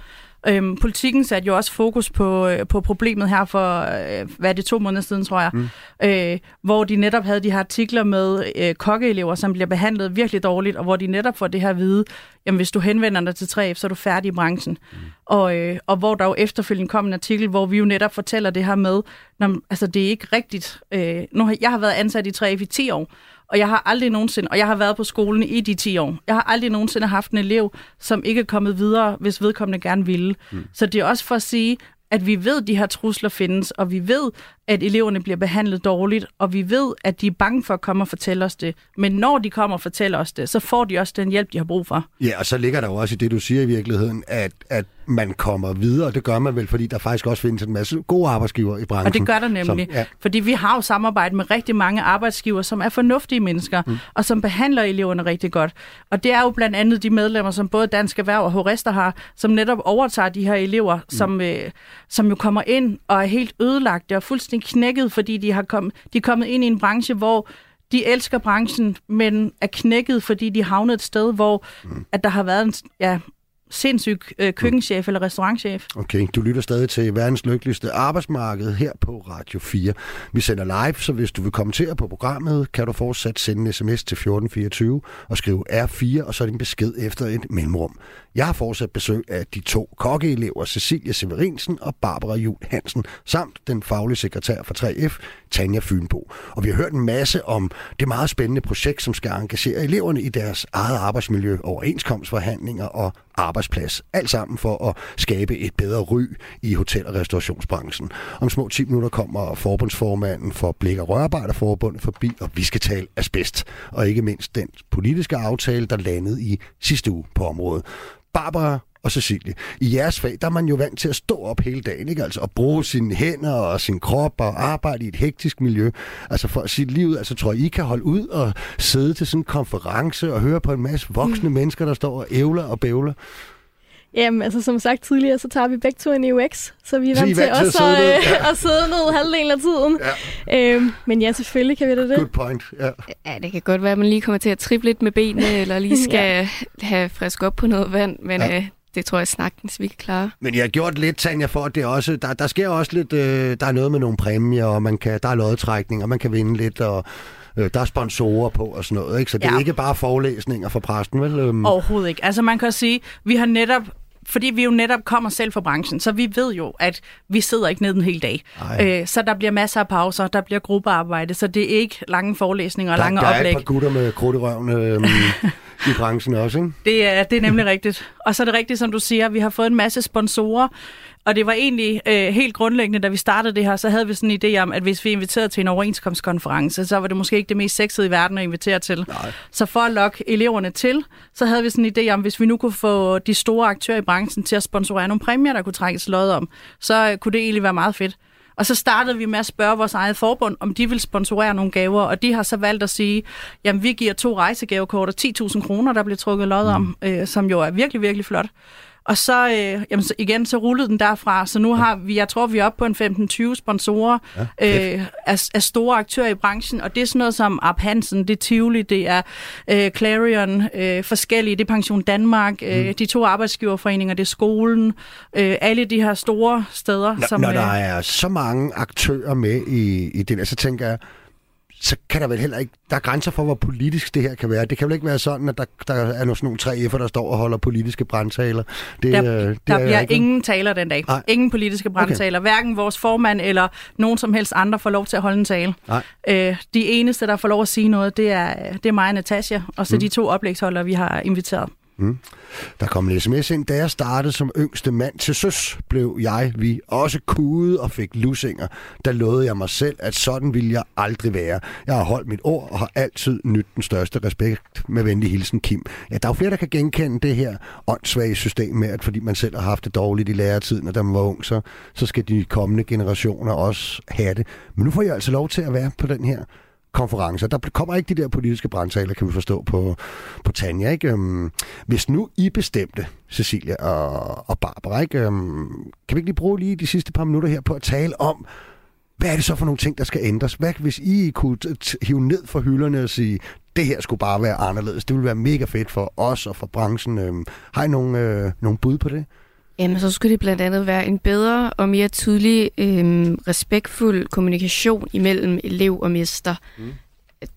Speaker 2: Øhm, politikken satte jo også fokus på, øh, på problemet her for, øh, hvad er det, to måneder siden, tror jeg, mm. øh, hvor de netop havde de her artikler med øh, kokkeelever, som bliver behandlet virkelig dårligt, og hvor de netop får det her at vide, jamen hvis du henvender dig til 3F, så er du færdig i branchen. Mm. Og, øh, og hvor der jo efterfølgende kom en artikel, hvor vi jo netop fortæller det her med, når, altså det er ikke rigtigt. Øh, nu har, jeg har været ansat i 3F i 10 år, og jeg har aldrig nogensinde, og jeg har været på skolen i de 10 år, jeg har aldrig nogensinde haft en elev, som ikke er kommet videre, hvis vedkommende gerne ville. Mm. Så det er også for at sige, at vi ved, at de her trusler findes, og vi ved, at eleverne bliver behandlet dårligt, og vi ved, at de er bange for at komme og fortælle os det. Men når de kommer og fortæller os det, så får de også den hjælp, de har brug for.
Speaker 1: Ja, og så ligger der jo også i det, du siger i virkeligheden, at, at man kommer videre, og det gør man vel, fordi der faktisk også findes en masse gode arbejdsgiver i branchen.
Speaker 2: Og det gør der nemlig. Som, ja. Fordi vi har jo samarbejde med rigtig mange arbejdsgiver, som er fornuftige mennesker, mm. og som behandler eleverne rigtig godt. Og det er jo blandt andet de medlemmer, som både Dansk Erhverv og Horester har, som netop overtager de her elever, mm. som, øh, som jo kommer ind og er helt ødelagte og fuldstændig knækket, fordi de, har kom, de er kommet ind i en branche, hvor de elsker branchen, men er knækket, fordi de havnet et sted, hvor mm. at der har været en, ja, sindssyg øh, køkkenchef mm. eller restaurantchef.
Speaker 1: Okay, du lytter stadig til verdens lykkeligste arbejdsmarked her på Radio 4. Vi sender live, så hvis du vil kommentere på programmet, kan du fortsat sende en sms til 1424 og skrive R4, og så din besked efter et mellemrum. Jeg har fortsat besøg af de to kokkeelever, Cecilia Severinsen og Barbara Jul Hansen, samt den faglige sekretær for 3F, Tanja Fynbo. Og vi har hørt en masse om det meget spændende projekt, som skal engagere eleverne i deres eget arbejdsmiljø, overenskomstforhandlinger og arbejdsplads. Alt sammen for at skabe et bedre ry i hotel- og restaurationsbranchen. Om små 10 minutter kommer forbundsformanden for Blik- og Rørarbejderforbundet forbi, og vi skal tale asbest. Og ikke mindst den politiske aftale, der landede i sidste uge på området. Barbara og Cecilie. I jeres fag, der er man jo vant til at stå op hele dagen, ikke? Altså at bruge sine hænder og sin krop og arbejde i et hektisk miljø. Altså for sit liv, altså tror I, I kan holde ud og sidde til sådan en konference og høre på en masse voksne mm. mennesker, der står og ævler og bævler?
Speaker 4: Jamen, altså som sagt tidligere, så tager vi begge to en EUX, så vi er vant, til også at, sidde, øh, ja. at sidde ned halvdelen af tiden. Ja. Øhm, men ja, selvfølgelig kan vi da det.
Speaker 1: Good point, ja.
Speaker 3: Ja, det kan godt være, at man lige kommer til at trippe lidt med benene, eller lige skal ja. have frisk op på noget vand, men ja. øh, det tror jeg snakkens, vi kan klare.
Speaker 1: Men jeg har gjort lidt, Tanja, for at det også, der, der sker også lidt, øh, der er noget med nogle præmier, og man kan, der er lodtrækning, og man kan vinde lidt, og øh, der er sponsorer på og sådan noget, ikke? Så det ja. er ikke bare forelæsninger for præsten, vel? Øhm.
Speaker 2: Overhovedet ikke. Altså man kan sige, vi har netop fordi vi jo netop kommer selv fra branchen, så vi ved jo, at vi sidder ikke ned en hel dag. Øh, så der bliver masser af pauser, der bliver gruppearbejde, så det er ikke lange forelæsninger og
Speaker 1: der,
Speaker 2: lange
Speaker 1: der
Speaker 2: oplæg.
Speaker 1: Der er et par gutter med krudt i røven øh, i branchen også, ikke?
Speaker 2: Det er, det er nemlig rigtigt. Og så er det rigtigt, som du siger, vi har fået en masse sponsorer, og det var egentlig øh, helt grundlæggende, da vi startede det her, så havde vi sådan en idé om, at hvis vi inviterede til en overenskomstkonference, så var det måske ikke det mest sexede i verden at invitere til. Nej. Så for at lokke eleverne til, så havde vi sådan en idé om, hvis vi nu kunne få de store aktører i branchen til at sponsorere nogle præmier, der kunne trækkes lod om, så øh, kunne det egentlig være meget fedt. Og så startede vi med at spørge vores eget forbund, om de vil sponsorere nogle gaver, og de har så valgt at sige, jamen vi giver to rejsegavekort og 10.000 kroner, der bliver trukket lod om, mm. øh, som jo er virkelig, virkelig flot. Og så, øh, jamen, så igen, så rullede den derfra. Så nu har vi, jeg tror, vi er oppe på en 15-20 sponsorer ja, øh, af, af store aktører i branchen. Og det er sådan noget som Arp Hansen, det er Tivoli, det er øh, Clarion, øh, forskellige, det er Pension Danmark, øh, mm. de to arbejdsgiverforeninger, det er skolen, øh, alle de her store steder.
Speaker 1: Når,
Speaker 2: som,
Speaker 1: når der øh, er så mange aktører med i, i det, så tænker jeg, så kan der vel heller ikke... Der er grænser for, hvor politisk det her kan være. Det kan vel ikke være sådan, at der, der er nogle, sådan nogle tre F'er, der står og holder politiske brandtaler. Det,
Speaker 2: der, øh, det der bliver ikke... ingen taler den dag. Nej. Ingen politiske brandtaler. Okay. Hverken vores formand eller nogen som helst andre får lov til at holde en tale. Nej. Øh, de eneste, der får lov at sige noget, det er, det er mig og Natasha, og så mm. de to oplægsholdere, vi har inviteret.
Speaker 1: Mm. Der kom en sms ind, da jeg startede som yngste mand til søs, blev jeg, vi også kude og fik lusinger. Der lovede jeg mig selv, at sådan ville jeg aldrig være. Jeg har holdt mit ord og har altid nyt den største respekt med venlig hilsen Kim. Ja, der er jo flere, der kan genkende det her åndssvage system med, at fordi man selv har haft det dårligt i læretiden, og da man var ung, så, så skal de kommende generationer også have det. Men nu får jeg altså lov til at være på den her konferencer. Der kommer ikke de der politiske brandtaler, kan vi forstå på, på Tanja. Ikke? Øhm, hvis nu I bestemte, Cecilia og, og Barbara, ikke? Øhm, kan vi ikke lige bruge lige de sidste par minutter her på at tale om, hvad er det så for nogle ting, der skal ændres? Hvad hvis I kunne hive ned fra hylderne og sige, det her skulle bare være anderledes. Det ville være mega fedt for os og for branchen. Øhm, har I nogle, øh, nogle bud på det?
Speaker 3: Jamen, så skulle det blandt andet være en bedre og mere tydelig, øh, respektfuld kommunikation imellem elev og mester. Mm.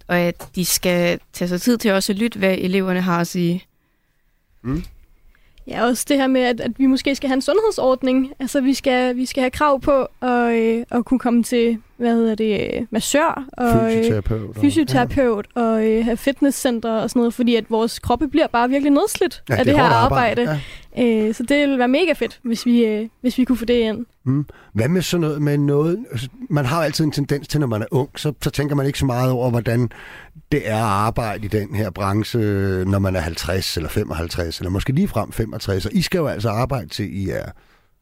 Speaker 3: Og at de skal tage sig tid til også at lytte, hvad eleverne har at sige.
Speaker 4: Mm. Ja, også det her med, at, at vi måske skal have en sundhedsordning. Altså, vi skal, vi skal have krav på at, øh, at kunne komme til, hvad hedder det, massør og
Speaker 1: øh, fysioterapeut,
Speaker 4: og, fysioterapeut ja. og øh, have fitnesscenter og sådan noget, fordi at vores kroppe bliver bare virkelig nedslidt ja, af det, det her arbejde. arbejde. Ja. Øh, så det ville være mega fedt, hvis vi, øh, hvis vi kunne få det ind.
Speaker 1: Mm. Hvad med sådan noget med noget? Altså, man har altid en tendens til, når man er ung, så, så tænker man ikke så meget over, hvordan det er at arbejde i den her branche, når man er 50 eller 55, eller måske lige frem 65. Og I skal jo altså arbejde til I er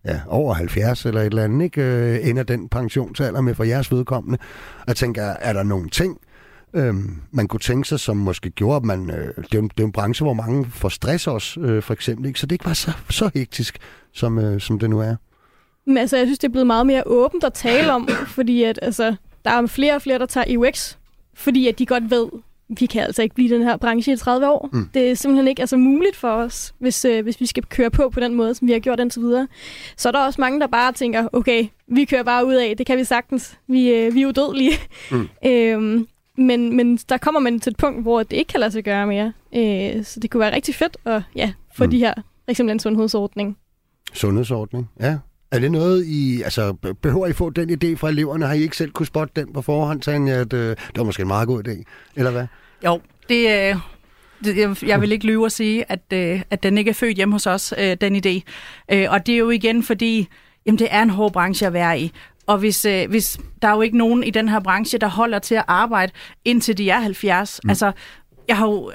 Speaker 1: ja, over 70 eller et eller andet, ikke? Øh, ender den pensionsalder med for jeres vedkommende. Og tænker, er der nogle ting, øh, man kunne tænke sig, som måske gjorde, at man... Øh, det, er en, det er en branche, hvor mange får stress også, øh, for eksempel, ikke? Så det ikke var så, så hektisk, som, øh, som det nu er.
Speaker 4: Men altså, jeg synes, det er blevet meget mere åbent at tale om, fordi at, altså, der er flere og flere, der tager UX fordi at de godt ved, vi kan altså ikke blive den her branche i 30 år. Mm. Det er simpelthen ikke altså, muligt for os, hvis, øh, hvis vi skal køre på på den måde, som vi har gjort indtil videre. Så er der også mange, der bare tænker, okay, vi kører bare ud af, det kan vi sagtens. Vi, øh, vi er udødelige. Mm. øhm, men, men der kommer man til et punkt, hvor det ikke kan lade sig gøre mere. Øh, så det kunne være rigtig fedt at ja, få mm. de her, for eksempel en sundhedsordning.
Speaker 1: Sundhedsordning, ja. Er det noget, I altså, behøver I få den idé fra eleverne? Har I ikke selv kunne spotte den på forhånd, Tanja, at øh, det var måske en meget god idé? Eller hvad?
Speaker 2: Jo, det, øh, det jeg vil ikke lyve at sige, at, øh, at den ikke er født hjemme hos os, øh, den idé. Og det er jo igen fordi, jamen, det er en hård branche at være i. Og hvis, øh, hvis der er jo ikke nogen i den her branche, der holder til at arbejde indtil de er 70. Mm. Altså, jeg har jo...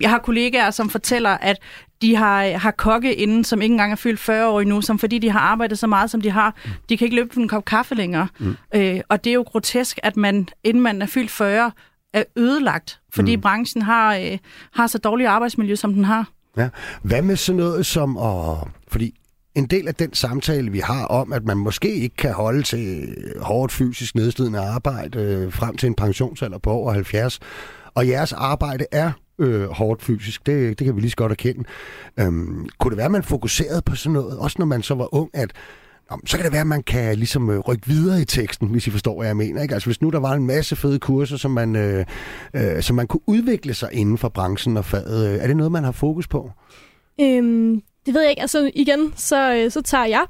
Speaker 2: Jeg har kollegaer, som fortæller, at de har, har kokke inden, som ikke engang er fyldt 40 år endnu, som fordi de har arbejdet så meget, som de har, mm. de kan ikke løbe en kop kaffe længere. Mm. Øh, og det er jo grotesk, at man, inden man er fyldt 40, er ødelagt, fordi mm. branchen har, øh, har så dårligt arbejdsmiljø, som den har.
Speaker 1: Ja. Hvad med sådan noget som at... Fordi en del af den samtale, vi har om, at man måske ikke kan holde til hårdt fysisk nedslidende arbejde øh, frem til en pensionsalder på over 70, og jeres arbejde er øh, hårdt fysisk. Det, det kan vi lige så godt erkende. Øhm, kunne det være, at man fokuserede på sådan noget, også når man så var ung, at så kan det være, at man kan ligesom øh, rykke videre i teksten, hvis I forstår, hvad jeg mener. Ikke? Altså hvis nu der var en masse fede kurser, som man, øh, øh, som man kunne udvikle sig inden for branchen og faget, øh, er det noget, man har fokus på?
Speaker 4: Øhm, det ved jeg ikke. Altså igen, så, øh, så tager jeg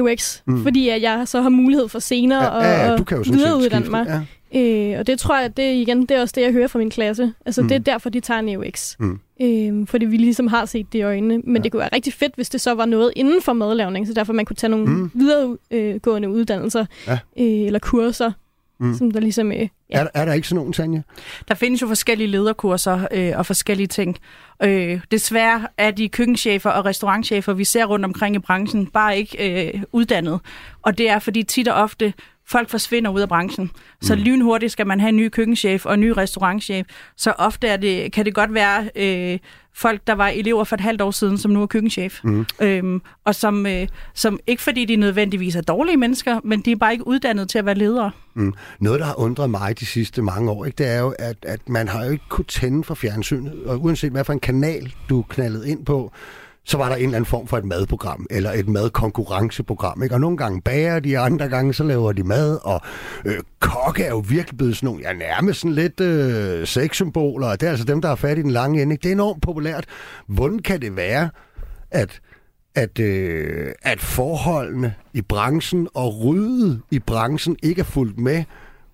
Speaker 4: UX, mm. fordi at jeg så har mulighed for senere ja, ja, ja, du kan jo sådan videreuddanne mig. Ja. Øh, og det tror jeg, det, igen, det er også det, jeg hører fra min klasse. Altså, mm. det er derfor, de tager en UX. Mm. Øh, fordi vi ligesom har set det i øjnene. Men ja. det kunne være rigtig fedt, hvis det så var noget inden for madlavning, så derfor man kunne tage nogle mm. videregående uddannelser ja. øh, eller kurser, mm. som der ligesom... Øh, ja.
Speaker 1: er, er der ikke sådan nogen, Tanja?
Speaker 2: Der findes jo forskellige lederkurser øh, og forskellige ting. Øh, desværre er de køkkenchefer og restaurantchefer, vi ser rundt omkring i branchen, bare ikke øh, uddannet. Og det er fordi tit og ofte folk forsvinder ud af branchen. Så mm. lynhurtigt skal man have en ny køkkenchef og en ny restaurantchef. Så ofte er det, kan det godt være øh, folk, der var elever for et halvt år siden, som nu er køkkenchef. Mm. Øhm, og som, øh, som ikke fordi de nødvendigvis er dårlige mennesker, men de er bare ikke uddannet til at være ledere.
Speaker 1: Mm. Noget, der har undret mig de sidste mange år, ikke, det er jo, at, at man har jo ikke kunnet tænde for fjernsynet, og uanset hvad for en kanal du knaldede ind på, så var der en eller anden form for et madprogram, eller et madkonkurrenceprogram. Ikke? Og nogle gange bager de, andre gange så laver de mad, og øh, kokke er jo virkelig blevet sådan nogle, ja, nærmest sådan lidt øh, sexsymboler, og det er altså dem, der har fat i den lange ende. Ikke? Det er enormt populært. Hvordan kan det være, at at, øh, at forholdene i branchen og ryddet i branchen ikke er fulgt med,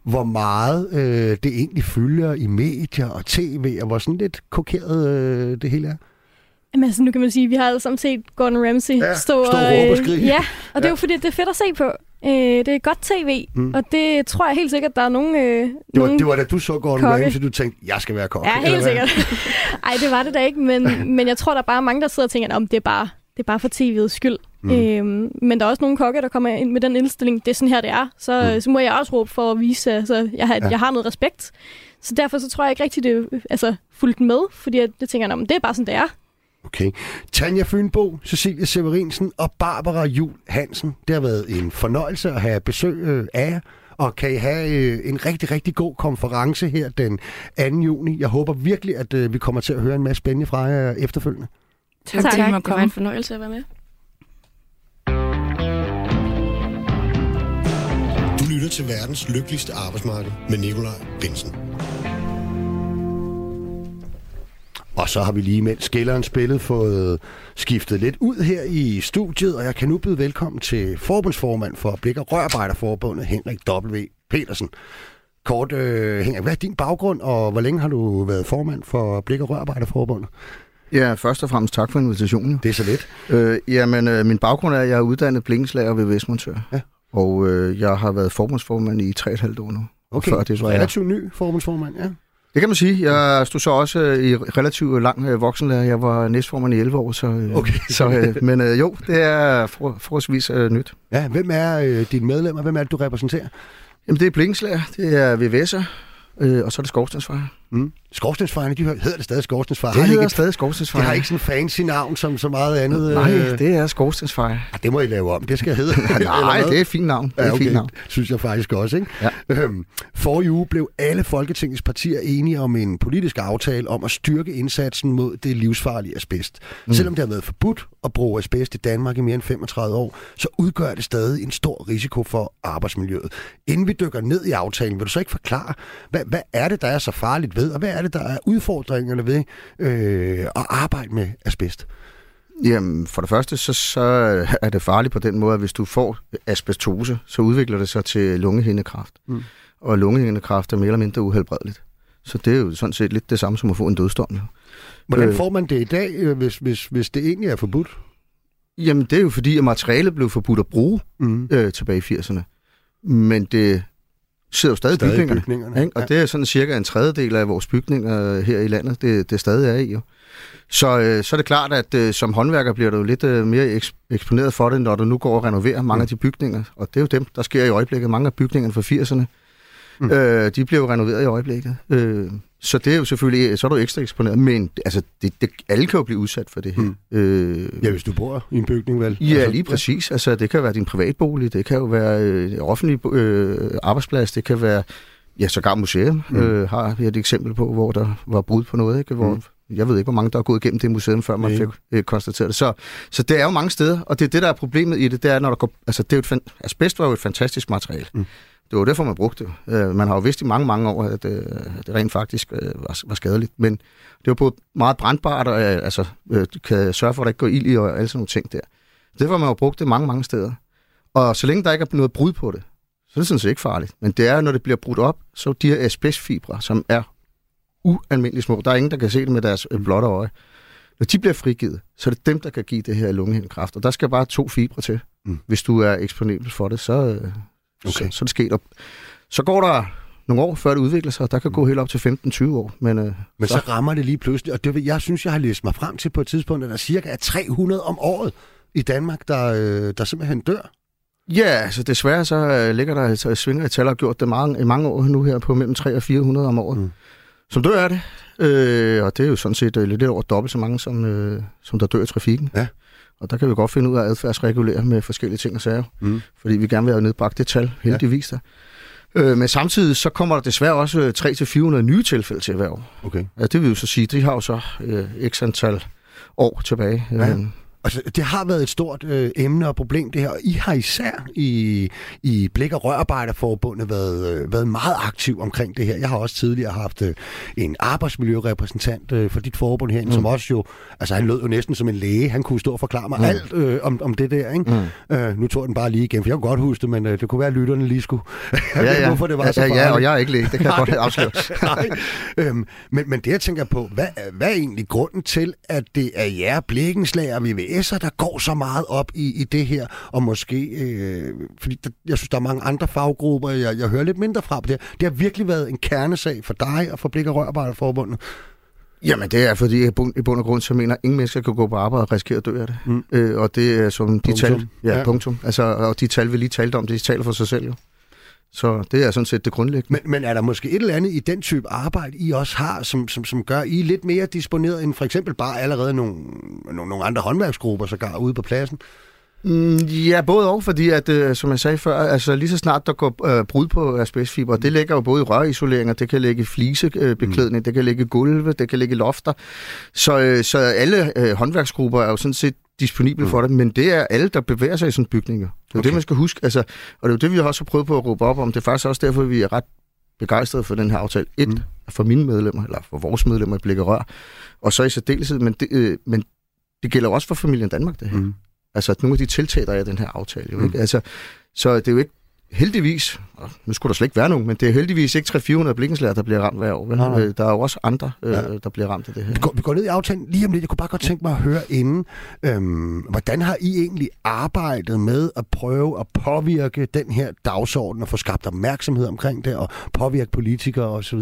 Speaker 1: hvor meget øh, det egentlig fylder i medier og tv, og hvor sådan lidt kokeret øh, det hele er?
Speaker 4: Jamen altså, nu kan man sige, at vi har alle sammen set Gordon Ramsay
Speaker 1: Ja,
Speaker 4: stå
Speaker 1: stå og
Speaker 4: øh. Ja, og det er jo fordi, det er fedt at se på. Øh, det er godt tv,
Speaker 1: Mm.
Speaker 4: og det tror jeg helt sikkert, der er nogen... Øh,
Speaker 1: Det var,
Speaker 4: nogen
Speaker 1: det var da du så Gordon
Speaker 4: kokke.
Speaker 1: Ramsay, du tænkte, jeg skal være kok.
Speaker 4: Ja, helt sikkert. Ej, det var det da ikke, men, men jeg tror, der er bare mange, der sidder og tænker, om det er bare, det er bare for tv'ets skyld.
Speaker 1: Mm.
Speaker 4: Øhm, men der er også nogle kokke, der kommer ind med den indstilling, det er sådan her, det er. Så,
Speaker 1: Mm.
Speaker 4: så må jeg også råbe for at vise, altså, jeg, har,
Speaker 1: Ja.
Speaker 4: jeg har noget respekt. Så derfor så tror jeg ikke rigtig, det er altså, fuldt med, fordi jeg, det tænker jeg, "Nå, men det er bare sådan, det er.
Speaker 1: Okay. Tanja Fynbo, Cecilia Severinsen og Barbara Jul Hansen. Det har været en fornøjelse at have besøg øh, af jer. Og kan I have øh, en rigtig, rigtig god konference her den 2. juni. Jeg håber virkelig, at øh, vi kommer til at høre en masse spændende fra jer efterfølgende.
Speaker 2: Tak,
Speaker 4: Tak.
Speaker 3: Tak, det var en fornøjelse at være med.
Speaker 1: Du lytter til verdens lykkeligste arbejdsmarked med Nikolaj Bensen. Og så har vi lige mens skilleren spillet fået skiftet lidt ud her i studiet, og jeg kan nu byde velkommen til forbundsformand for Blik- og Rørarbejderforbundet, Henrik W. Petersen. Kort, øh, Henrik, hvad er din baggrund, og hvor længe har du været formand for Blik- og Rørarbejderforbundet?
Speaker 5: Ja, først og fremmest tak for invitationen.
Speaker 1: Det er så lidt.
Speaker 5: Øh, jamen, øh, min baggrund er, at jeg er uddannet blinkenslager ved Vestmontør.
Speaker 1: Ja.
Speaker 5: Og øh, jeg har været forbundsformand i 3,5 år nu.
Speaker 1: Okay,
Speaker 5: Før det jeg.
Speaker 1: relativt ny forbundsformand, ja.
Speaker 5: Det kan man sige. Jeg stod så også øh, i relativt lang øh, voksenlærer. Jeg var næstformand i 11 år, så... Øh,
Speaker 1: Okay.
Speaker 5: så men jo, det er for, forholdsvis øh, nyt.
Speaker 1: Ja, hvem er øh, dine medlemmer? Hvem er det, du repræsenterer?
Speaker 5: Jamen, det er blinkenslager, det er VVS'er, øh, og så er det skovstandsfejre.
Speaker 1: Mm. Skorstensfejerne, de hedder det stadig Skorstensfejre.
Speaker 5: Det
Speaker 1: Har
Speaker 5: hedder
Speaker 1: ikke,
Speaker 5: stadig
Speaker 1: de
Speaker 5: skovstandsfejre.
Speaker 1: har ikke sådan en fancy navn som så meget andet.
Speaker 5: Nej,
Speaker 1: øh,
Speaker 5: det er skovstandsfejre.
Speaker 1: Ah, det må I lave om. Det skal hedde.
Speaker 5: Nej, det er et fint navn. Det er
Speaker 1: Ja, okay.
Speaker 5: fint navn.
Speaker 1: Synes jeg faktisk også, ikke?
Speaker 5: Ja.
Speaker 1: Øhm, for i uge blev alle Folketingets partier enige om en politisk aftale om at styrke indsatsen mod det livsfarlige asbest. Mm. Selvom det har været forbudt at bruge asbest i Danmark i mere end 35 år, så udgør det stadig en stor risiko for arbejdsmiljøet. Inden vi dykker ned i aftalen, vil du så ikke forklare, hvad, hvad er det, der er så farligt ved, og hvad er det, der er udfordringerne ved øh, at arbejde med asbest?
Speaker 5: Jamen, for det første, så, så er det farligt på den måde, at hvis du får asbestose, så udvikler det sig til lungehindekræft.
Speaker 1: Mm.
Speaker 5: Og lungehindekræft er mere eller mindre uhelbredeligt. Så det er jo sådan set lidt det samme som at få en dødsdom. Jo.
Speaker 1: Hvordan
Speaker 5: Øh.
Speaker 1: får man det i dag, øh, hvis, hvis, hvis det egentlig er forbudt?
Speaker 5: Jamen, det er jo fordi, at materialet blev forbudt at bruge
Speaker 1: Mm.
Speaker 5: øh, tilbage i 80'erne. Men det sidder jo stadig,
Speaker 1: Stadig
Speaker 5: bygningerne.
Speaker 1: bygningerne.
Speaker 5: Ikke? Og det er sådan cirka en tredjedel af vores bygninger her i landet, det, det stadig er i. Jo. Så, øh, så er det klart, at øh, som håndværker bliver du jo lidt øh, mere eks- eksponeret for det, når du nu går og renoverer mange
Speaker 1: Mm.
Speaker 5: af de bygninger. Og det er jo dem, der sker i øjeblikket. Mange af bygningerne fra 80'erne,
Speaker 1: Mm.
Speaker 5: mm. øh, de bliver jo renoveret i øjeblikket. Øh, så det er jo selvfølgelig, så er du ekstra eksponeret. Men altså, det, det, alle kan jo blive udsat for det her.
Speaker 1: Mm.
Speaker 5: Øh,
Speaker 1: Ja, hvis du bor i en bygning, vel?
Speaker 5: Ja, lige præcis. Altså, det kan være din privatbolig, det kan jo være øh, offentlig øh, arbejdsplads, det kan være, ja, sågar museum,
Speaker 1: Mm.
Speaker 5: øh, har vi et eksempel på, hvor der var brud på noget, ikke? Hvor,
Speaker 1: mm.
Speaker 5: Jeg ved ikke, hvor mange, der er gået igennem det museum, før man
Speaker 1: Nej.
Speaker 5: fik øh, konstateret det. Så, så det er jo mange steder, og det er det, der er problemet i det, det er, når der går, altså, det er jo et, fan- asbest var jo et fantastisk materiale.
Speaker 1: Mm.
Speaker 5: Det var derfor, man brugte det. Øh, man har jo vidst i mange, mange år, at, øh, at det rent faktisk øh, var, var skadeligt. Men det var både meget brandbart, og øh, altså, øh, du kan sørge for, at der ikke går ild i, og alle sådan nogle ting der. Derfor har man jo brugt det mange, mange steder. Og så længe der ikke er noget brud på det, så er det sådan set ikke farligt. Men det er, når det bliver brudt op, så de her asbestfibre, som er ualmindeligt små, der er ingen, der kan se det med deres blotte øje. Når de bliver frigivet, så er det dem, der kan give det her lungehindekræft. Og der skal bare to fibre til.
Speaker 1: Mm.
Speaker 5: Hvis du er eksponibel for det, så,
Speaker 1: Okay.
Speaker 5: så, så det sket. Og så går der nogle år, før det udvikler sig, der kan gå helt op til 15-20 år. Men, øh,
Speaker 1: Men så rammer det lige pludselig, og det, jeg synes, jeg har læst mig frem til på et tidspunkt, at der cirka er 300 om året i Danmark, der, øh, der simpelthen dør.
Speaker 5: Ja, altså desværre så øh, ligger der altså svinger i tal og har gjort det mange, i mange år nu her på mellem 300 og 400 om året.
Speaker 1: Mm.
Speaker 5: Som dør er det. Øh, og det er jo sådan set øh, lidt over dobbelt så mange, som, øh, som der dør i trafikken.
Speaker 1: Ja.
Speaker 5: Og der kan vi godt finde ud af at adfærdsregulere med forskellige ting og sager.
Speaker 1: Mm.
Speaker 5: Fordi vi gerne vil have nedbragt det tal, heldigvis der. Øh, men samtidig så kommer der desværre også øh, 300-400 nye tilfælde til hver år.
Speaker 1: Okay.
Speaker 5: Ja, det vil jo så sige, de har jo så øh, x antal år tilbage.
Speaker 1: Ja.
Speaker 5: Øh,
Speaker 1: altså, det har været et stort øh, emne og problem, det her. Og I har især i, i Blik- og Rørarbejderforbundet været, øh, været meget aktiv omkring det her. Jeg har også tidligere haft øh, en arbejdsmiljørepræsentant øh, for dit forbund herinde, mm. som også jo, altså han lød jo næsten som en læge. Han kunne stå og forklare mig mm. alt øh, om, om det der, ikke? Mm. Øh, nu tog den bare lige igen, for jeg kunne godt huske det, men øh, det kunne være, at lytterne lige skulle...
Speaker 5: ja, ja. Hvorfor det var ja, så ja, ja, og jeg er ikke læge, det kan jeg godt afsløre.
Speaker 1: Øhm, men, men det jeg tænker på, hvad, hvad er egentlig grunden til, at det er jer blikkenslager og VVS'er, der går så meget op i, i det her, og måske, øh, fordi der, jeg synes, der er mange andre faggrupper, jeg, jeg hører lidt mindre fra på det her. Det har virkelig været en kernesag for dig og for Blik- og Rørarbejderforbundet.
Speaker 5: Jamen, det er fordi, i bund og grund, så mener ingen mennesker kan gå på arbejde og risikere at dø af det. Mm. Øh, og det er som de punktum. tal... Ja, ja, punktum. Altså, og de tal, vi lige talte om, de taler for sig selv jo. Så det er sådan set det grundlæggende.
Speaker 1: Men, men er der måske et eller andet i den type arbejde, I også har, som, som, som gør I lidt mere disponeret end for eksempel bare allerede nogle, nogle, nogle andre håndværksgrupper, så går ude på pladsen?
Speaker 5: Mm, ja, både og, fordi at, øh, som jeg sagde før, altså lige så snart der går øh, brud på asbestfiber, det ligger jo både i rørisoleringer, det kan ligge flisebeklædning, øh, mm. det kan ligge gulve, det kan ligge lofter. Så, øh, så alle øh, håndværksgrupper er jo sådan set disponible mm. for det, men det er alle, der bevæger sig i sådan bygninger. Det er okay. det, man skal huske. Altså, og det er jo det, vi også har prøvet på at råbe op om. Det er faktisk også derfor, vi er ret begejstrede for den her aftale. Et, mm. for mine medlemmer, eller for vores medlemmer i Blikker Rør, og så i særdeleshed, men det, øh, men det gælder også for familien Danmark, det her. Mm. Altså, nogle af de tiltag, der er i den her aftale. Jo, ikke? Mm. Altså, så det er jo ikke heldigvis, nu skulle der slet ikke være nogen, men det er heldigvis ikke 300-400 blikkenslager, der bliver ramt hver år. Vel? Nej, Der er jo også andre, øh, ja. der bliver ramt af det her.
Speaker 1: Vi går, vi går ned i aftalen lige om lidt. Jeg kunne bare godt tænke mig at høre inden, øhm, hvordan har I egentlig arbejdet med at prøve at påvirke den her dagsorden og få skabt opmærksomhed omkring det og påvirke politikere osv.?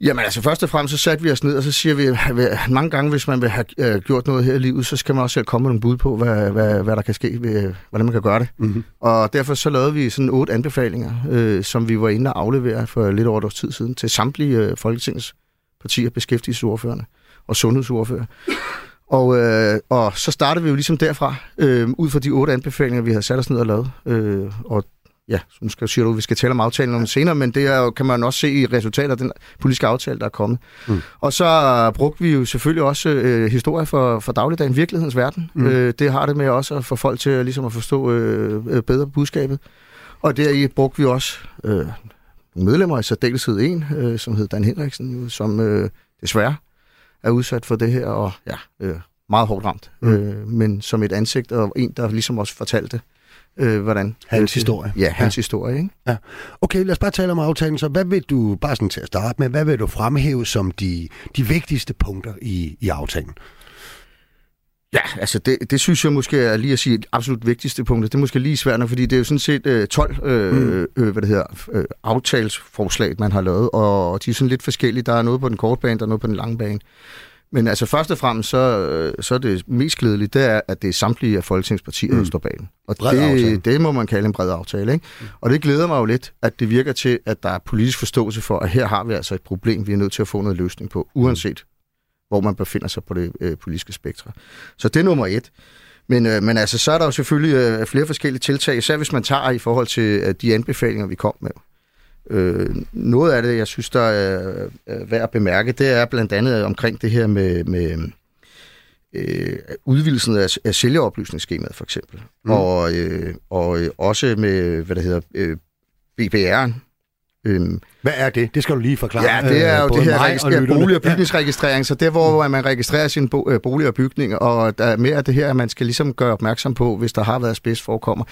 Speaker 5: Jamen altså, først og fremmest så satte vi os ned, og så siger vi, at mange gange, hvis man vil have øh, gjort noget her i livet, så skal man også komme med nogle bud på, hvad, hvad, hvad der kan ske, ved, hvordan man kan gøre det. Mm-hmm. Og derfor så lavede vi sådan otte anbefalinger, øh, som vi var inde og aflevere for lidt over et års tid siden til samtlige øh, Folketingets partier, beskæftigelsesordførende og sundhedsordfører. Og, øh, og så startede vi jo ligesom derfra, øh, ud fra de otte anbefalinger, vi havde sat os ned og lavet. Øh, og ja, nu skal, siger du, vi skal tale om aftalen om senere, men det er, kan man også se i resultatet af den politiske aftale, der er kommet. Mm. Og så brugte vi jo selvfølgelig også øh, historie for, for dagligdagen, virkelighedens verden. Mm. Øh, det har det med også at få folk til ligesom at forstå øh, øh bedre budskabet. Og der brugte vi også øh, medlemmer, i særdeleshed en, øh, som hed Dan Henriksen, som øh, desværre er udsat for det her, og ja, øh, meget hårdt ramt. Mm. Øh, men som et ansigt, og en, der ligesom også fortalte øh, hvordan...
Speaker 1: Hans øh, historie.
Speaker 5: Ja, hans ja. historie, ikke?
Speaker 1: Ja. Okay, lad os bare tale om aftalen. Så hvad vil du, bare sådan til at starte med, hvad vil du fremhæve som de, de vigtigste punkter i, i aftalen?
Speaker 5: Ja, altså det, det synes jeg måske er lige at sige et absolut vigtigste punkt. Det er måske lige svært, fordi det er jo sådan set øh, 12 øh, mm. øh, hvad det hedder, øh, aftelsforslag, man har lavet, og de er sådan lidt forskellige. Der er noget på den korte bane, der er noget på den lange bane. Men altså først og fremmest, så, så er det mest glædelige, det er, at det er samtlige af folketingspartier, mm. der står bag den. Og det, det må man kalde en bred aftale. Ikke? Mm. Og det glæder mig jo lidt, at det virker til, at der er politisk forståelse for, at her har vi altså et problem, vi er nødt til at få noget løsning på, uanset hvor man befinder sig på det øh, politiske spektrum. Så det er nummer et. Men, øh, men altså, så er der jo selvfølgelig øh, flere forskellige tiltag, især hvis man tager i forhold til øh, de anbefalinger, vi kom med. Øh, noget af det, jeg synes, der er, er værd at bemærke, det er blandt andet omkring det her med, med øh, udvidelsen af, af sælgeoplysningsskemaet, for eksempel. Mm. Og, øh, og også med, hvad det hedder, øh, BBR'en.
Speaker 1: Øhm, Hvad er det? Det skal du lige forklare.
Speaker 5: Ja, det er jo øh, det her registrer- bolig- og bygningsregistrering, ja. så det hvor man registrerer sin bo- øh, bolig og bygning, og der er mere af det her, at man skal ligesom gøre opmærksom på, hvis der har været asbest forekommer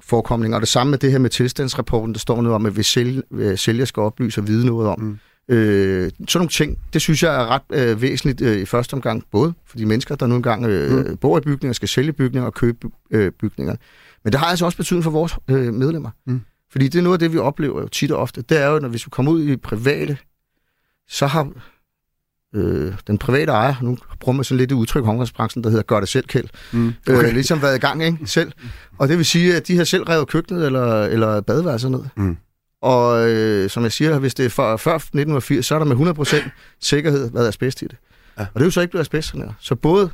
Speaker 5: forekomning. Og det samme med det her med tilstandsrapporten, der står noget om, at hvis sælger, øh, sælger skal oplyse og vide noget om. Mm. Øh, sådan nogle ting, det synes jeg er ret øh, væsentligt øh, i første omgang, både for de mennesker, der nu engang øh, mm. bor i bygninger, skal sælge bygninger og købe øh, bygninger. Men det har altså også betydning for vores øh, medlemmer. Mm. Fordi det er noget af det, vi oplever jo tit og ofte. Det er jo, når vi kommer ud i private, så har øh, den private ejer, nu bruger man sådan lidt et udtryk i der hedder gør det selv kæld, mm. Øh, okay. øh, ligesom været i gang ikke? selv. Og det vil sige, at de har selv revet køkkenet eller, eller badeværelset ned. Mm. Og øh, som jeg siger, hvis det er for, før 1980, så er der med 100% sikkerhed været asbest i det. Ja. Og det er jo så ikke blevet asbest Så både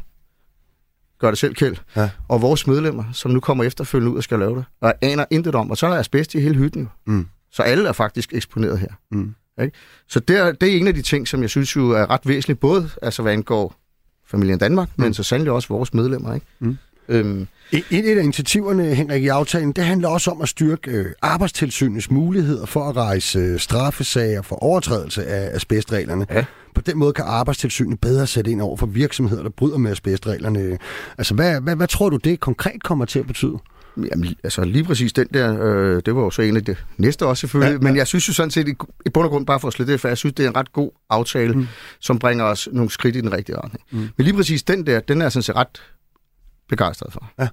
Speaker 5: gør det selv kæld, ja. og vores medlemmer, som nu kommer efterfølgende ud og skal lave det, og aner intet om, og så er der asbest i hele hytten. Mm. Så alle er faktisk eksponeret her. Mm. Ikke? Så det er, det er en af de ting, som jeg synes jo er ret væsentligt, både altså hvad angår familien Danmark, mm. men så sandelig også vores medlemmer. Ikke? Mm.
Speaker 1: Øhm. Et, et af initiativerne, Henrik, i aftalen, det handler også om at styrke øh, arbejdstilsynets muligheder for at rejse øh, straffesager for overtrædelse af asbestreglerne. Ja. På den måde kan arbejdstilsynet bedre sætte ind over for virksomheder, der bryder med asbestreglerne. Altså, hvad, hvad, hvad tror du, det konkret kommer til at betyde?
Speaker 5: Jamen, altså lige præcis den der, øh, det var jo så en af det næste også selvfølgelig, ja, ja. men jeg synes jo sådan set, i, bund og grund, bare for at slå det, for jeg synes, det er en ret god aftale, mm. som bringer os nogle skridt i den rigtige retning. Mm. Men lige præcis den der, den er jeg sådan set ret begejstret for. Ja.